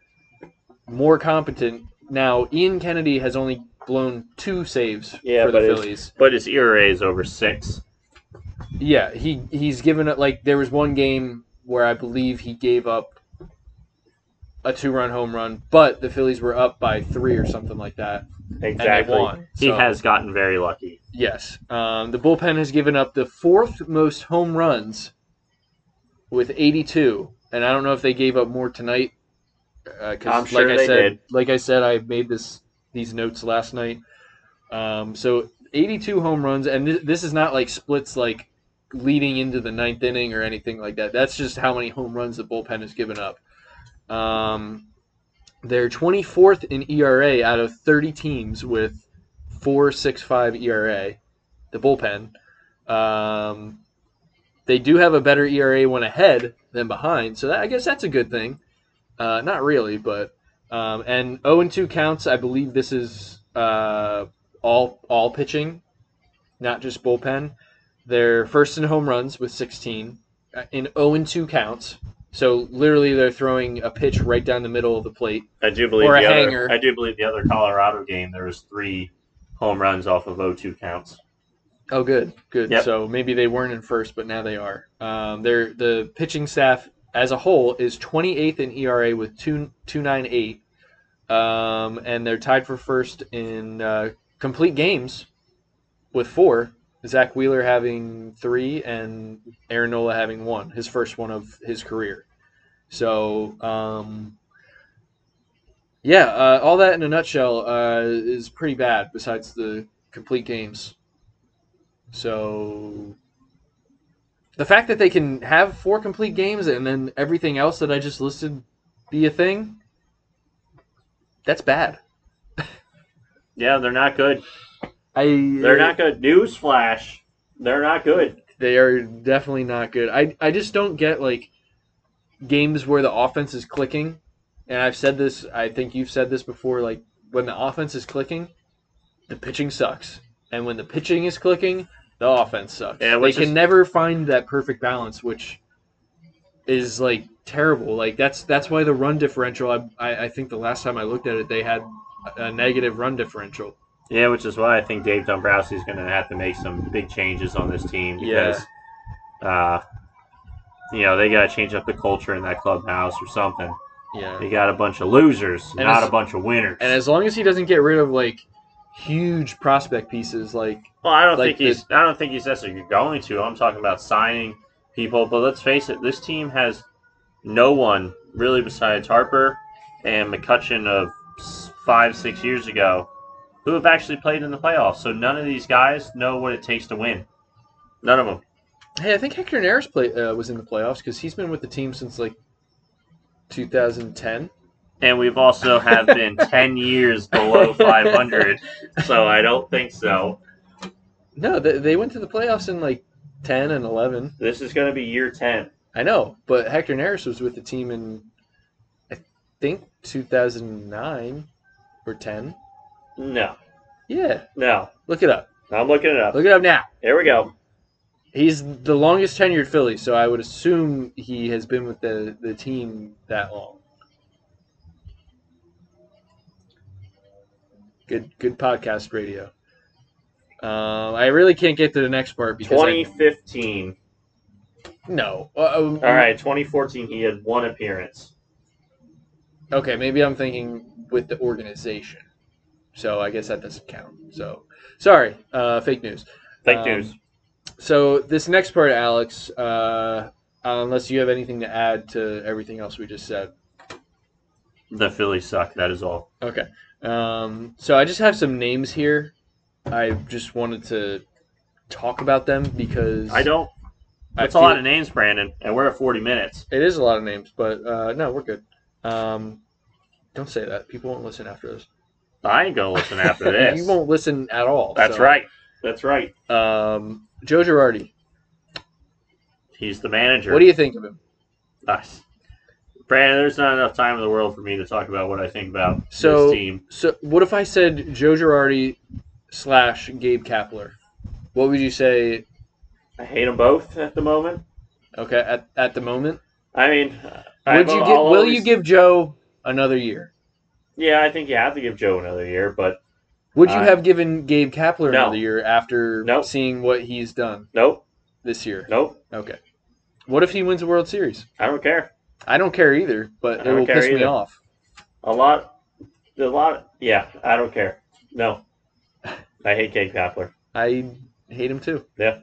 more competent, now Ian Kennedy has only blown two saves Yeah, for the Phillies. But his ERA is over six. Yeah, he he's given it like there was one game where I believe he gave up a two-run home run, but the Phillies were up by three or something like that, Exactly. and they won. He So, has gotten very lucky. yes. Um, the bullpen has given up the fourth most home runs with 82, and I don't know if they gave up more tonight. Because, I'm sure like I they said, did. like I said, I made this these notes last night. Um, so 82 home runs, and th- this is not like splits like leading into the ninth inning or anything like that. That's just how many home runs the bullpen has given up. Um, they're 24th in ERA out of 30 teams with 4.65 ERA. The bullpen. Um, they do have a better ERA when ahead than behind, so that, I guess that's a good thing. Uh, not really, but um, and 0 and 2 counts. I believe this is uh, all all pitching, not just bullpen. They're first in home runs with 16 uh, in 0 and 2 counts. So literally, they're throwing a pitch right down the middle of the plate. I do believe Or a the other. I do believe the other Colorado game there was three home runs off of 0-2 counts. Oh, good, good. Yep. So maybe they weren't in first, but now they are. Um, they're the pitching staff as a whole is 28th in ERA with two two nine eight, um, and they're tied for first in uh, complete games with four. Zack Wheeler having three and Aaron Nola having one, his first one of his career. So, um, yeah, uh, all that in a nutshell uh, is pretty bad. Besides the complete games, so the fact that they can have four complete games and then everything else that I just listed be a thing, that's bad. Yeah, they're not good. I They're not good. Newsflash. They're not good. They are definitely not good. I I just don't get like games where the offense is clicking. And I've said this, I think you've said this before like when the offense is clicking, the pitching sucks. And when the pitching is clicking, the offense sucks. Yeah, they can never find that perfect balance, which is like terrible. Like that's that's why the run differential. I I, I think the last time I looked at it, they had a negative run differential. Yeah, which is why I think Dave Dombrowski is going to have to make some big changes on this team because, uh, you know, they got to change up the culture in that clubhouse or something. Yeah. They got a bunch of losers, And not as- a bunch of winners. And as long as he doesn't get rid of like huge prospect pieces, like well, I don't like think he's. I don't think he's necessarily going to. I'm talking about signing people. But let's face it, this team has no one really besides Harper and McCutchen of five, six years ago who have actually played in the playoffs. So none of these guys know what it takes to win. None of them. Hey, I think Hector Neris play uh, was in the playoffs because he's been with the team since like 2010. And we've also have been 10 years below 500, so I don't think so. No, they, they went to the playoffs in like 10 and 11. This is going to be year 10. I know, but Hector Neris was with the team in I think 2009 or 10. No, Yeah, no. look it up. I'm looking it up. Look it up now. Here we go. He's the longest tenured Philly, so I would assume he has been with the, the team that long. Good good podcast radio. Um, I really can't get to the next part because I, 2015. no. Uh, uh, All right, 2014, he had one appearance. Okay, maybe I'm thinking with the organization, so I guess that doesn't count. So sorry, uh, fake news. Fake Um, news. So this next part, Alex, uh, unless you have anything to add to everything else we just said. The Phillies suck. That is all. Okay. Um, so I just have some names here. I just wanted to talk about them because I don't. I That's a lot of names, Brandon, and we're at 40 minutes. It is a lot of names, but uh, no, we're good. Um, don't say that. People won't listen after this. I ain't gonna listen after this. you won't listen at all. That's so. right. That's right. Um, Joe Girardi. He's the manager. What do you think of him? Us. Brandon, there's not enough time in the world for me to talk about what I think about So- this team. So, what if I said Joe Girardi slash Gabe Kapler? What would you say? I hate them both at the moment. Okay, at, at the moment, I mean, would I've- you I'll give? Will always- you give Joe another year? Yeah, I think you have to give Joe another year, but Would you Uh, have given Gabe Kapler no. another year after Nope. seeing what he's done nope, this year? nope. Okay. What if he wins the World Series? I don't care. I don't care either, but it will piss me off. A lot, a lot. Yeah, I don't care. No, I hate Gabe Kapler. I hate him too. Yeah.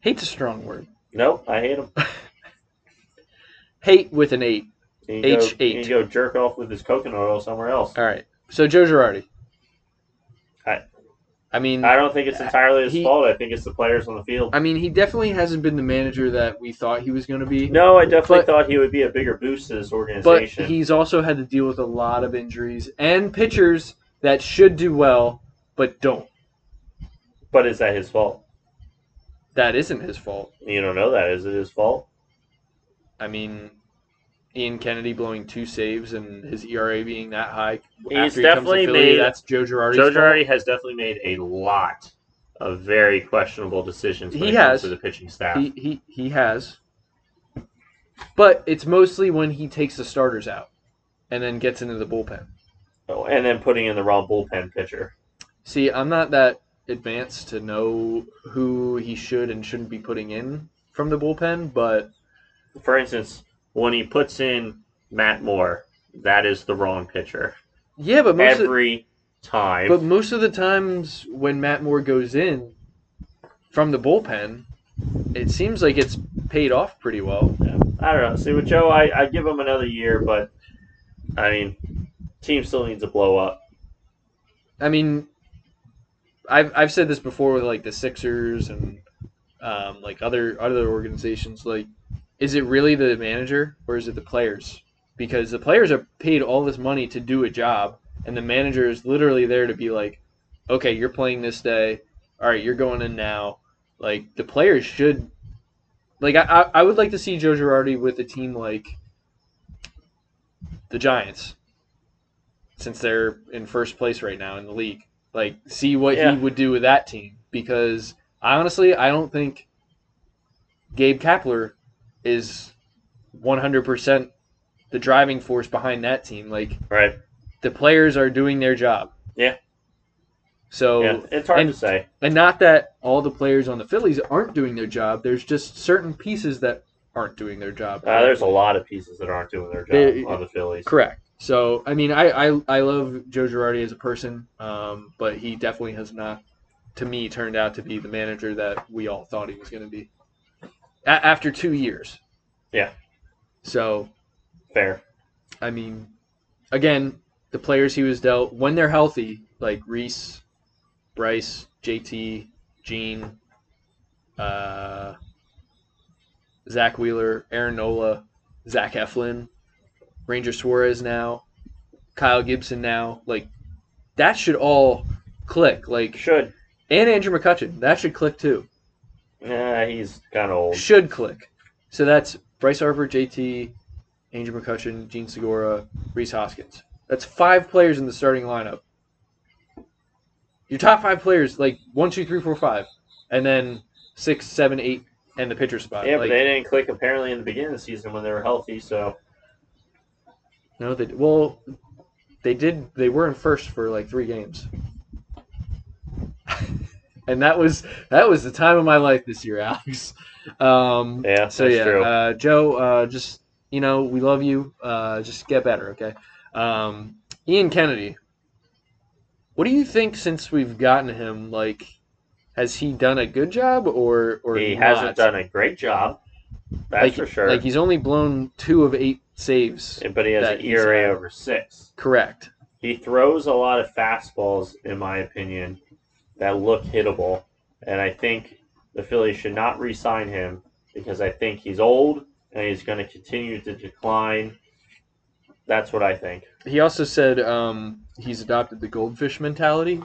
Hate's a strong word. Nope, I hate him. Hate with an eight. H8. He can go jerk off with his coconut oil somewhere else. All right. So Joe Girardi. I- I mean, I don't think it's entirely his He- fault. I think it's the players on the field. I mean, he definitely hasn't been the manager that we thought he was going to be. No, I definitely But- thought he would be a bigger boost to this but organization. he's also had to deal with a lot of injuries and pitchers that should do well but don't. but is that his fault? That isn't his fault. You don't know that. Is it his fault? I mean, Ian Kennedy blowing two saves and his ERA being that high He's after he definitely comes to Philly, made- that's Joe Girardi's Joe. Girardi has definitely made a lot of very questionable decisions when He it comes has. to the pitching staff. He, he he has. But it's mostly when he takes the starters out and then gets into the bullpen. Oh, and then putting in the wrong bullpen pitcher. See, I'm not that advanced to know who he should and shouldn't be putting in from the bullpen, but For instance, when he puts in Matt Moore, that is the wrong pitcher yeah, but most of, every time. but most of the times when Matt Moore goes in from the bullpen, it seems like it's paid off pretty well. I don't know. See with Joe, I I give him another year, but I mean, team still needs to blow up. I mean, I've I've said this before with like the Sixers and um, like other other organizations. Like, is it really the manager or is it the players? Because the players are paid all this money to do a job, and the manager is literally there to be like, okay, you're playing this day. All right, you're going in now. Like the players should. Like I, I I would like to see Joe Girardi with a team like the Giants, since they're in first place right now in the league. Like, see what Yeah. he would do with that team because honestly, I don't think Gabe Kapler is 100% the driving force behind that team. Like, Right? the players are doing their job. Yeah. So, yeah, it's hard and- to say. and not that all the players on the Phillies aren't doing their job. There's just certain pieces that aren't doing their job. Uh, there's a lot of pieces that aren't doing their job They- on the Phillies. Correct. So I mean, I I, I love Joe Girardi as a person, um, but he definitely has not, to me, turned out to be the manager that we all thought he was going to be. A- after two years. Yeah. So Fair. I mean, again, the players he was dealt when they're healthy, like Rhys, Bryce, JT, Jean, uh, Zack Wheeler, Aaron Nola, Zach Eflin, Ranger Suarez now, Kyle Gibson now. Like that should all click. Like Should. and Andrew McCutchen, that should click too. Yeah, he's kind of old. Should click. So that's Bryce Harper, JT, Andrew McCutchen, Jean Segura, Rhys Hoskins. That's five players in the starting lineup. Your top five players, like one, two, three, four, five, and then six, seven, eight, and the pitcher spot. Yeah, like, but they didn't click apparently in the beginning of the season when they were healthy. So no, they well, they did. They were in first for like three games, and that was that was the time of my life this year, Alex. Um, yeah, So yeah, true. Uh, Joe, uh, just you know, we love you. Uh, just get better, okay? Um, Ian Kennedy, what do you think since we've gotten him? Like, has he done a good job or or he not? hasn't done a great job. That's like, for sure. Like he's only blown two of eight saves. but he has an ERA over six. Correct. He throws a lot of fastballs, in my opinion, that look hittable. And I think the Phillies should not re sign him because I think he's old and he's going to continue to decline. That's what I think. He also said um, he's adopted the goldfish mentality.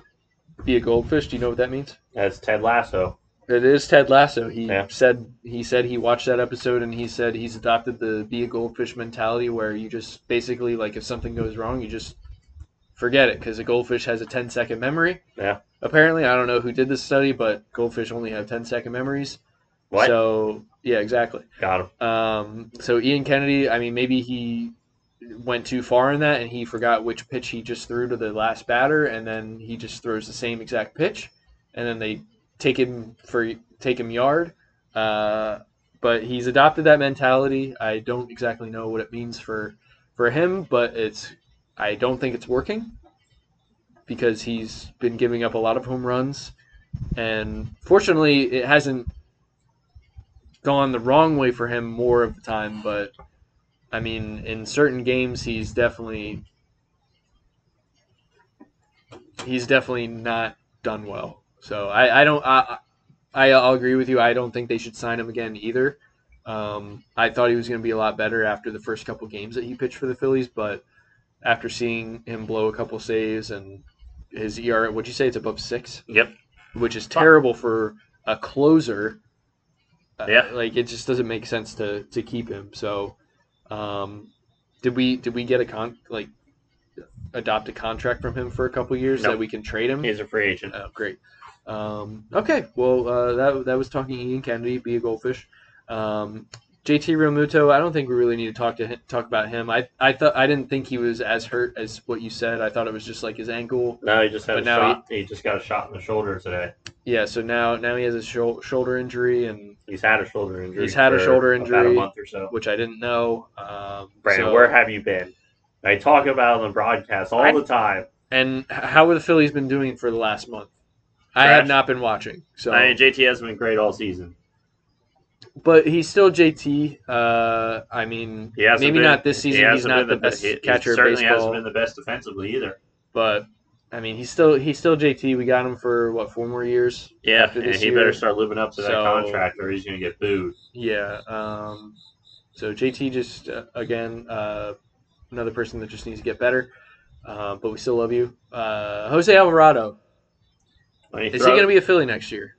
Be a goldfish. Do you know what that means? That's Ted Lasso. It is Ted Lasso. He Yeah. said he said he watched that episode and he said he's adopted the be a goldfish mentality where you just basically like if something goes wrong you just forget it because a goldfish has a 10 second memory. Yeah. Apparently, I don't know who did this study, but goldfish only have 10 second memories. What? So yeah, exactly. Got him. Um, so Ian Kennedy, I mean, maybe he went too far in that and he forgot which pitch he just threw to the last batter, and then he just throws the same exact pitch, and then they take him for take him yard. Uh, but he's adopted that mentality. I don't exactly know what it means for for him, but it's I don't think it's working because he's been giving up a lot of home runs, and fortunately, it hasn't gone the wrong way for him more of the time, but I mean, in certain games, he's definitely he's definitely not done well. So I, I don't I, I I'll agree with you. I don't think they should sign him again either. Um, I thought he was going to be a lot better after the first couple games that he pitched for the Phillies, but after seeing him blow a couple saves and his ERA, would you say it's above six? Yep. Which is terrible for a closer. Uh, Yeah. like it just doesn't make sense to to keep him. So, um, did we did we get a con like adopt a contract from him for a couple years Nope. that we can trade him? He's a free agent. Oh, great. Um, okay, well, uh, that that was talking Ian Kennedy, be a goldfish. Um, JT Realmuto, I don't think we really need to talk to him, talk about him. I I thought I didn't think he was as hurt as what you said. I thought it was just like his ankle. No, he just had But a now shot. He, just got a shot in the shoulder today. Yeah, so now now he has a shou- shoulder injury, and He's had a shoulder injury. He's had a shoulder About injury. a month or so. which I didn't know. Um, Brandon, so- where have you been? I talk about it on the broadcast all I- the time. and how have the Phillies been doing for the last month? I have not been watching. So I mean, JT hasn't been great all season. But he's still JT. Uh, I mean, He maybe been- not this he season. He's hasn't not the best he- he catcher of certainly hasn't been the best defensively either. but I mean, he's still he's still JT. We got him for what four more years? Yeah, and he year. better start living up to that contract, or he's going to get booed. Yeah. Um, so JT just uh, again uh, another person that just needs to get better. Uh, but we still love you, uh, Jose Alvarado. Is he going to be a Philly next year?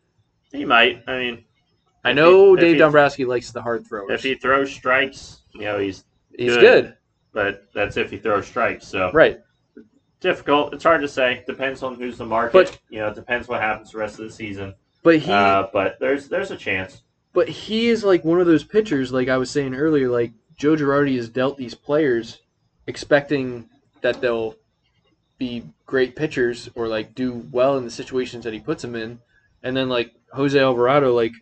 He might. I mean, I know he- Dave Dombrowski likes the hard throwers. if he throws strikes, you know, he's he's good. good. but that's if he throws strikes. So right? difficult. It's hard to say. Depends on who's the market. But- you know, it depends what happens the rest of the season. But he uh, but there's there's a chance. But he is like one of those pitchers, like I was saying earlier, like Joe Girardi has dealt these players expecting that they'll be great pitchers or like do well in the situations that he puts them in. And then like Jose Alvarado like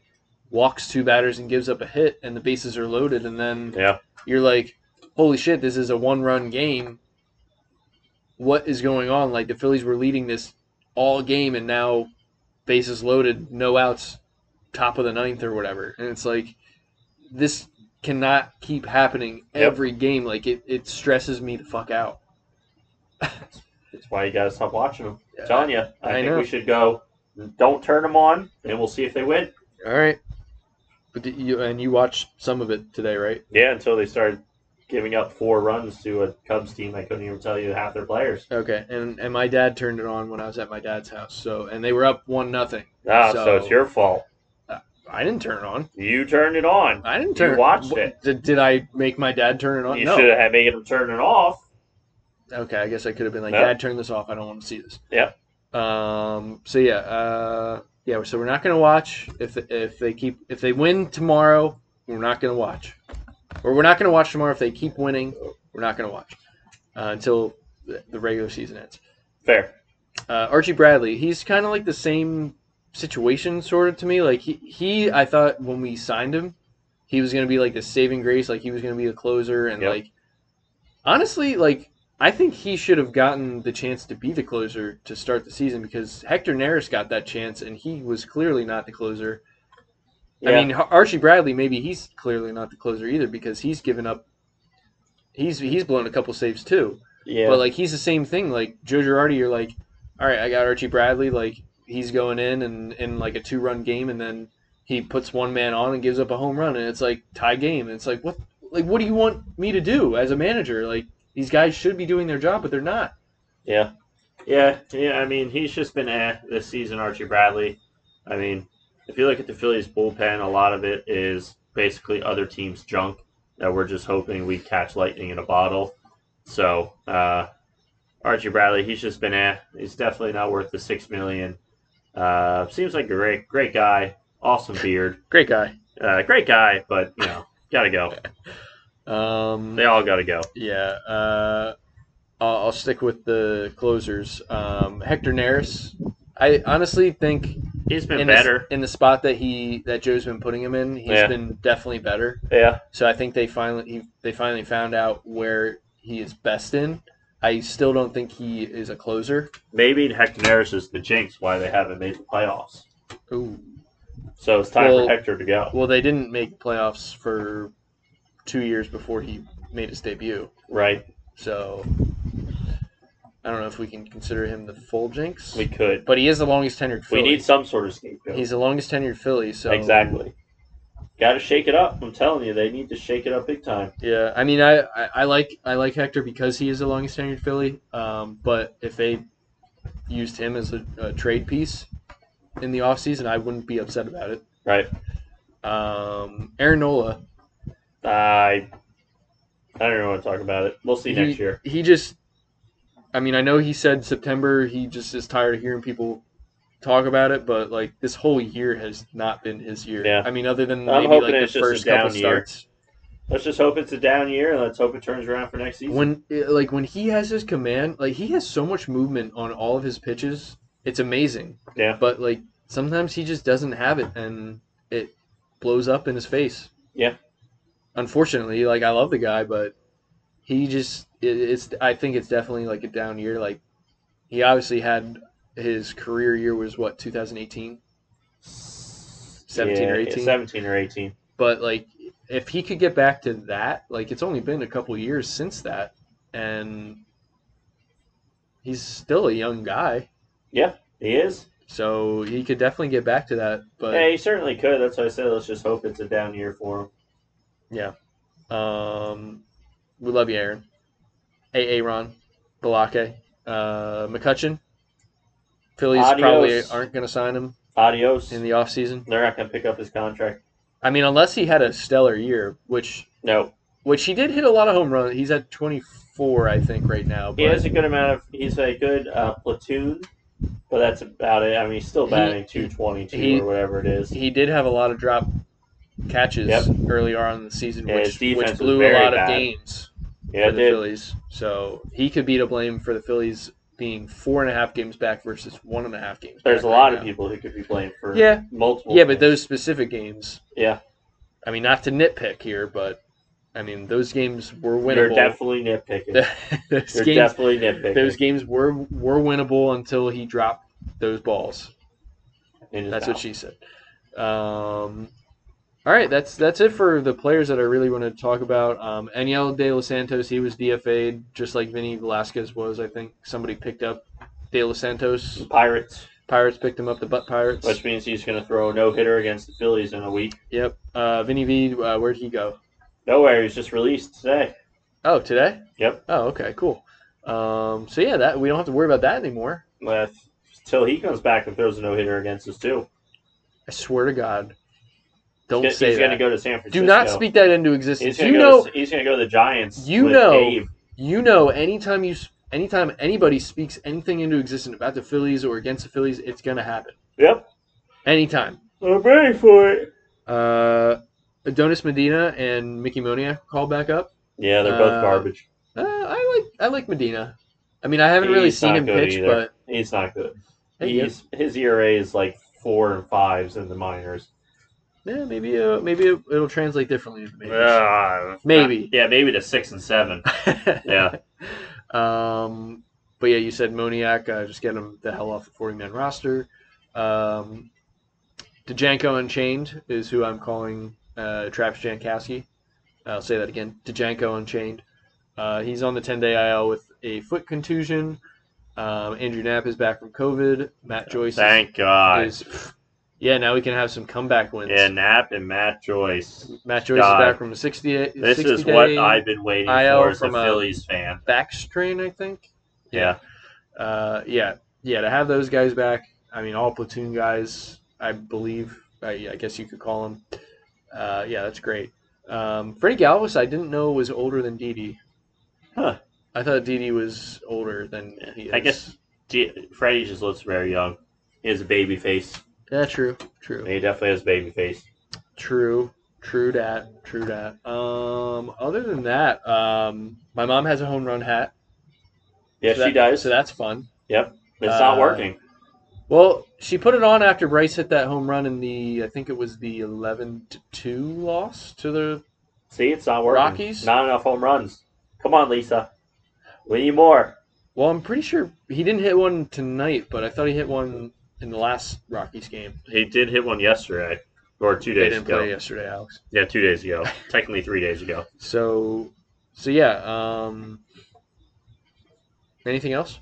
walks two batters and gives up a hit and the bases are loaded and then Yeah, you're like, Holy shit, this is a one run game. What is going on? Like the Phillies were leading this all game and now bases loaded, no outs, top of the ninth or whatever. And it's like this cannot keep happening Yep. every game. Like it, it stresses me the fuck out. that's why you got to stop watching them. I'm telling you, I, I think know. we should go. Don't turn them on, and we'll see if they win. All right. But did you and you watched some of it today, right? Yeah, until they started giving up four runs to a Cubs team. I couldn't even tell you half their players. Okay. And and my dad turned it on when I was at my dad's house. So and they were up one nothing. Ah, so, So- it's your fault. I didn't turn it on. You turned it on. I didn't You watched it. Did, did I make my dad turn it on? You no. should have made him turn it off. Okay, I guess I could have been like, No. Dad, turn this off. I don't want to see this. Yeah. Um. So yeah. Uh. Yeah. So we're not gonna watch if if they keep if they win tomorrow. We're not gonna watch, or we're not gonna watch tomorrow if they keep winning. We're not gonna watch uh, until the, the regular season ends. Fair. Uh, Archie Bradley, he's kind of like the same situation, sort of to me. Like he, he, I thought when we signed him, he was gonna be like the saving grace, like he was gonna be the closer, and Yep. like honestly, like I think he should have gotten the chance to be the closer to start the season because Hector Neris got that chance, and he was clearly not the closer. I mean, Archie Bradley, maybe he's clearly not the closer either because he's given up. He's he's blown a couple saves too. Yeah. But like he's the same thing. Like Joe Girardi, you're like, all right, I got Archie Bradley. Like he's going in and in like a two run game, and then he puts one man on and gives up a home run, and it's like tie game. And it's like what like what do you want me to do as a manager? Like these guys should be doing their job, but they're not. Yeah, yeah, yeah. I mean, he's just been eh this season, Archie Bradley. I mean, if you look at the Phillies bullpen, a lot of it is basically other teams' junk that we're just hoping we catch lightning in a bottle. So, uh, Archie Bradley, he's just been eh. He's definitely not worth the six million. Uh, seems like a great, great guy. Awesome beard. Great guy. Uh, great guy, but you know, gotta go. Um, They all gotta go. Yeah, uh, I'll, I'll stick with the closers. Um, Hector Neris, I honestly think He's been in better. the, in the spot that he that Joe's been putting him in, he's Yeah. been definitely better. yeah, So I think they finally he, they finally found out where he is best in. I still don't think he is a closer. maybe Hector Neris is the jinx why they haven't made the playoffs. Ooh. So it's time Well- for Hector to go. Well, they didn't make playoffs for two years before he made his debut. Right. So I don't know if we can consider him the full jinx. We could. But he is the longest tenured We need some sort of scapegoat. He's the longest tenured Philly, so Exactly. Got to shake it up. I'm telling you, they need to shake it up big time. Yeah, I mean, I, I, I like I like Hector because he is the longest tenured Philly. Um, but if they used him as a, a trade piece in the offseason, I wouldn't be upset about it. Right. Um, Aaron Nola, I I don't know what to talk about it. We'll see he, next year. he just, I mean, I know he said September. He just is tired of hearing people talk about it, but like this whole year has not been his year. Yeah. I mean, other than I'm maybe like the it's just a first couple year. starts. Let's just hope it's a down year, and let's hope it turns around for next season. when eh, like when he has his command like he has so much movement on all of his pitches it's amazing Yeah. but like sometimes he just doesn't have it and it blows up in his face Yeah. Unfortunately like i love the guy but he just it, it's i think it's definitely like a down year like he obviously had his career year was what 2018 17 or Yeah, 18 17 or 18. but like if he could get back to that, like it's only been a couple years since that, and he's still a young guy, Yeah, he is. so he could definitely get back to that. But yeah, he certainly could. That's why I said let's just hope it's a down year for him. Um, we love you, Aaron. Hey, Aaron, Balake, uh, McCutchen. Phillies Adios. probably aren't going to sign him Adios. in the offseason. They're not going to pick up his contract. I mean, unless he had a stellar year, which No, which he did hit a lot of home runs. He's at 24, I think, right now. he But has a good amount of. He's a good uh, platoon, but that's about it. I mean, he's still He- batting two twenty two he- or whatever it is. he did have a lot of drop catches Yep. earlier on in the season, Yeah, which, which blew a lot bad. of games yeah, for the did. Phillies. So he could be to blame for the Phillies being four and a half games back versus one and a half games. There's a right lot of now. people who could be blamed for Yeah, multiple. yeah, but those specific games. Yeah, I mean, not to nitpick here, but I mean those games were winnable. you're definitely nitpicking. those You're games, definitely nitpicking. those games were were winnable until he dropped those balls. That's what she said. Um, all right, that's that's it for the players that I really want to talk about. Um, Enyel De Los Santos, he was DFA'd just like Vinny Velasquez was. I think somebody picked up De Los Santos. Pirates, Pirates picked him up. The Butt Pirates. which means he's going to throw a no hitter against the Phillies in a week. Yep. Uh, Vinny V, uh, where'd he go? Nowhere. He's just released today. Oh, today. Yep. Oh, okay, cool. Um, so yeah, that we don't have to worry about that anymore. Till he comes back and throws a no hitter against us too. I swear to God, don't he's say he's going to go to San Francisco. Do not speak that into He's existence. going You know. To, he's going to go to the Giants. You with know- Dave. you know, anytime you, anytime anybody speaks anything into existence about the Phillies or against the Phillies, it's gonna happen. Yep. Anytime. I'm ready for it. Uh, Adonis Medina and Mickey Moniak call back up. Yeah, they're both Uh, garbage. Uh, I like, I like Medina. I mean, I haven't really seen him pitch, either. but He's not good. He's his ERA is like four and fives in the minors. Yeah, maybe, uh, maybe it, it'll translate differently. majors. Uh, Maybe. Yeah, maybe to six and seven. Yeah. um, but yeah, you said Moniak. Uh, just get him the hell off the forty-man roster. Um, Django Unchained is who I'm calling uh, Travis Jankowski. I'll say that again. Django Unchained. Uh, he's on the 10-day IL with a foot contusion. Um, Andrew Knapp is back from COVID. Matt Joyce is, Thank God. is yeah. Now we can have some comeback wins. yeah, Knapp and Matt Joyce. Matt Joyce God. is back from a 60. This 60 is what I've been waiting IL for as a Phillies fan. back strain, I think. Yeah. uh, yeah, yeah. To have those guys back, I mean, all platoon guys, I believe. I, I guess you could call them. Uh, yeah, that's great. Um, Freddie Galvis, I didn't know was older than Didi. Huh. I thought Didi was older than he is. I guess G- Freddie just looks very young. He has a baby face. Yeah, true, true, He definitely has a baby face. true, true. Dat, true. Dat. Um, other than that, um, my mom has a home run hat. Yeah, so she that- does. So that's fun. Yep. It's not Uh, working. Well, she put it on after Bryce hit that home run in the I think it was the eleven to two loss to the See, it's not working. Rockies? Not enough home runs. Come on, Lisa. We need more. Well, I'm pretty sure he didn't hit one tonight, but I thought he hit one in the last Rockies game. He did hit one yesterday, or two They days didn't ago. play yesterday, Alex. Yeah, two days ago. Technically, three days ago. So, so yeah. Um, anything else?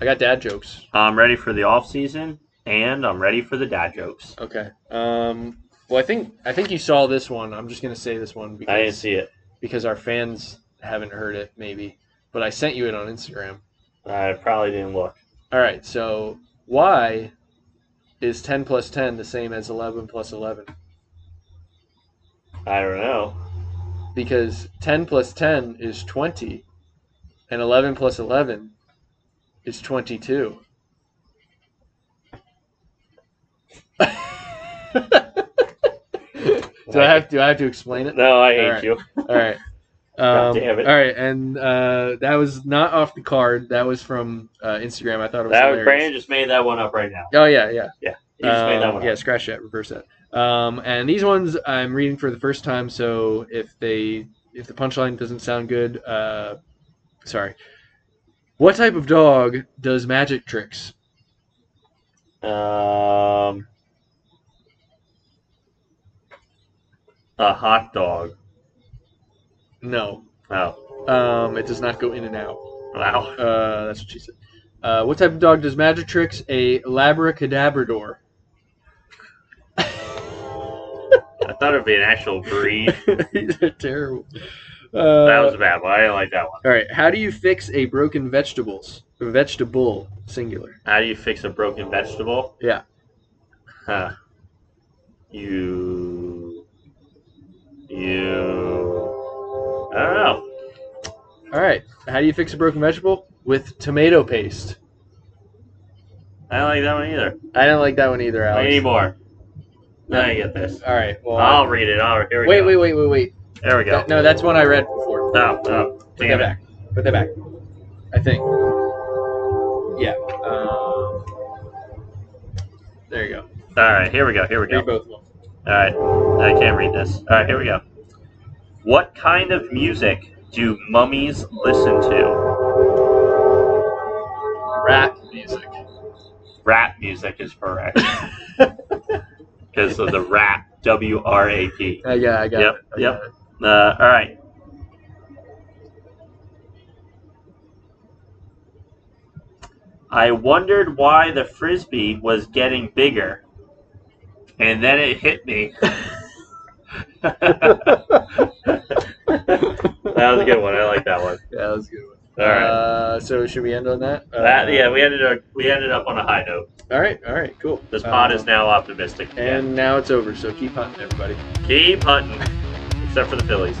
I got dad jokes. I'm ready for the off season, and I'm ready for the dad jokes. Okay. Um, well, I think I think you saw this one. I'm just gonna say this one because I didn't see it. because our fans haven't heard it, maybe. But I sent you it on Instagram. I probably didn't look. All right, so why is 10 plus 10 the same as 11 plus 11? I don't know. Because 10 plus 10 is 20, and 11 plus 11 is 22. do I have do I have to explain it? No, I hate All right. you. All right. God Um, damn it. All right, and uh, that was not off the card. That was from uh, Instagram. I thought it was That hilarious. Brandon just made that one up right now. Oh yeah, yeah. He just made that Um, one yeah, up. scratch that, reverse that. Um, and these ones I'm reading for the first time, so if they if the punchline doesn't sound good, uh, sorry. What type of dog does magic tricks? Um, A hot dog. No. Wow. Um, it does not go in and out. wow. Uh, that's what she said. Uh, what type of dog does magic tricks? A Labracadabrador. I thought it'd be an actual breed. These are terrible. Uh, that was a bad one. I didn't like that one. all right. How do you fix a broken vegetables? Vegetable singular. How do you fix a broken vegetable? Yeah. Huh. You. You. I don't know. All right. How do you fix a broken vegetable? With tomato paste. I don't like that one either. I didn't like that one either, I Alex. need more. Now I get this. All right. Well, I'll read it. All right, here we wait, go. wait, wait, wait, wait. There we go. No, that's one I read before. Oh, oh, Put damn that it. back. Put that back. I think. Yeah. Um, there you go. All right, here we go. Here we go. Read both of them. All right, I can't read this. All right, here we go. What kind of music do mummies listen to? Rap music. Rap music is correct because of the rap. W R A P. I got, I got Yep, it. I yep. got it. Uh, all right. I wondered why the frisbee was getting bigger, and then it hit me. that was a good one. I like that one. Yeah, that was a good one. All right. Uh, so should we end on that? Uh, yeah, we ended up we ended up on a high note. All right. All right. Cool. This pod Um, is now optimistic. And now it's over. So keep hunting, everybody. keep hunting, except for the Phillies.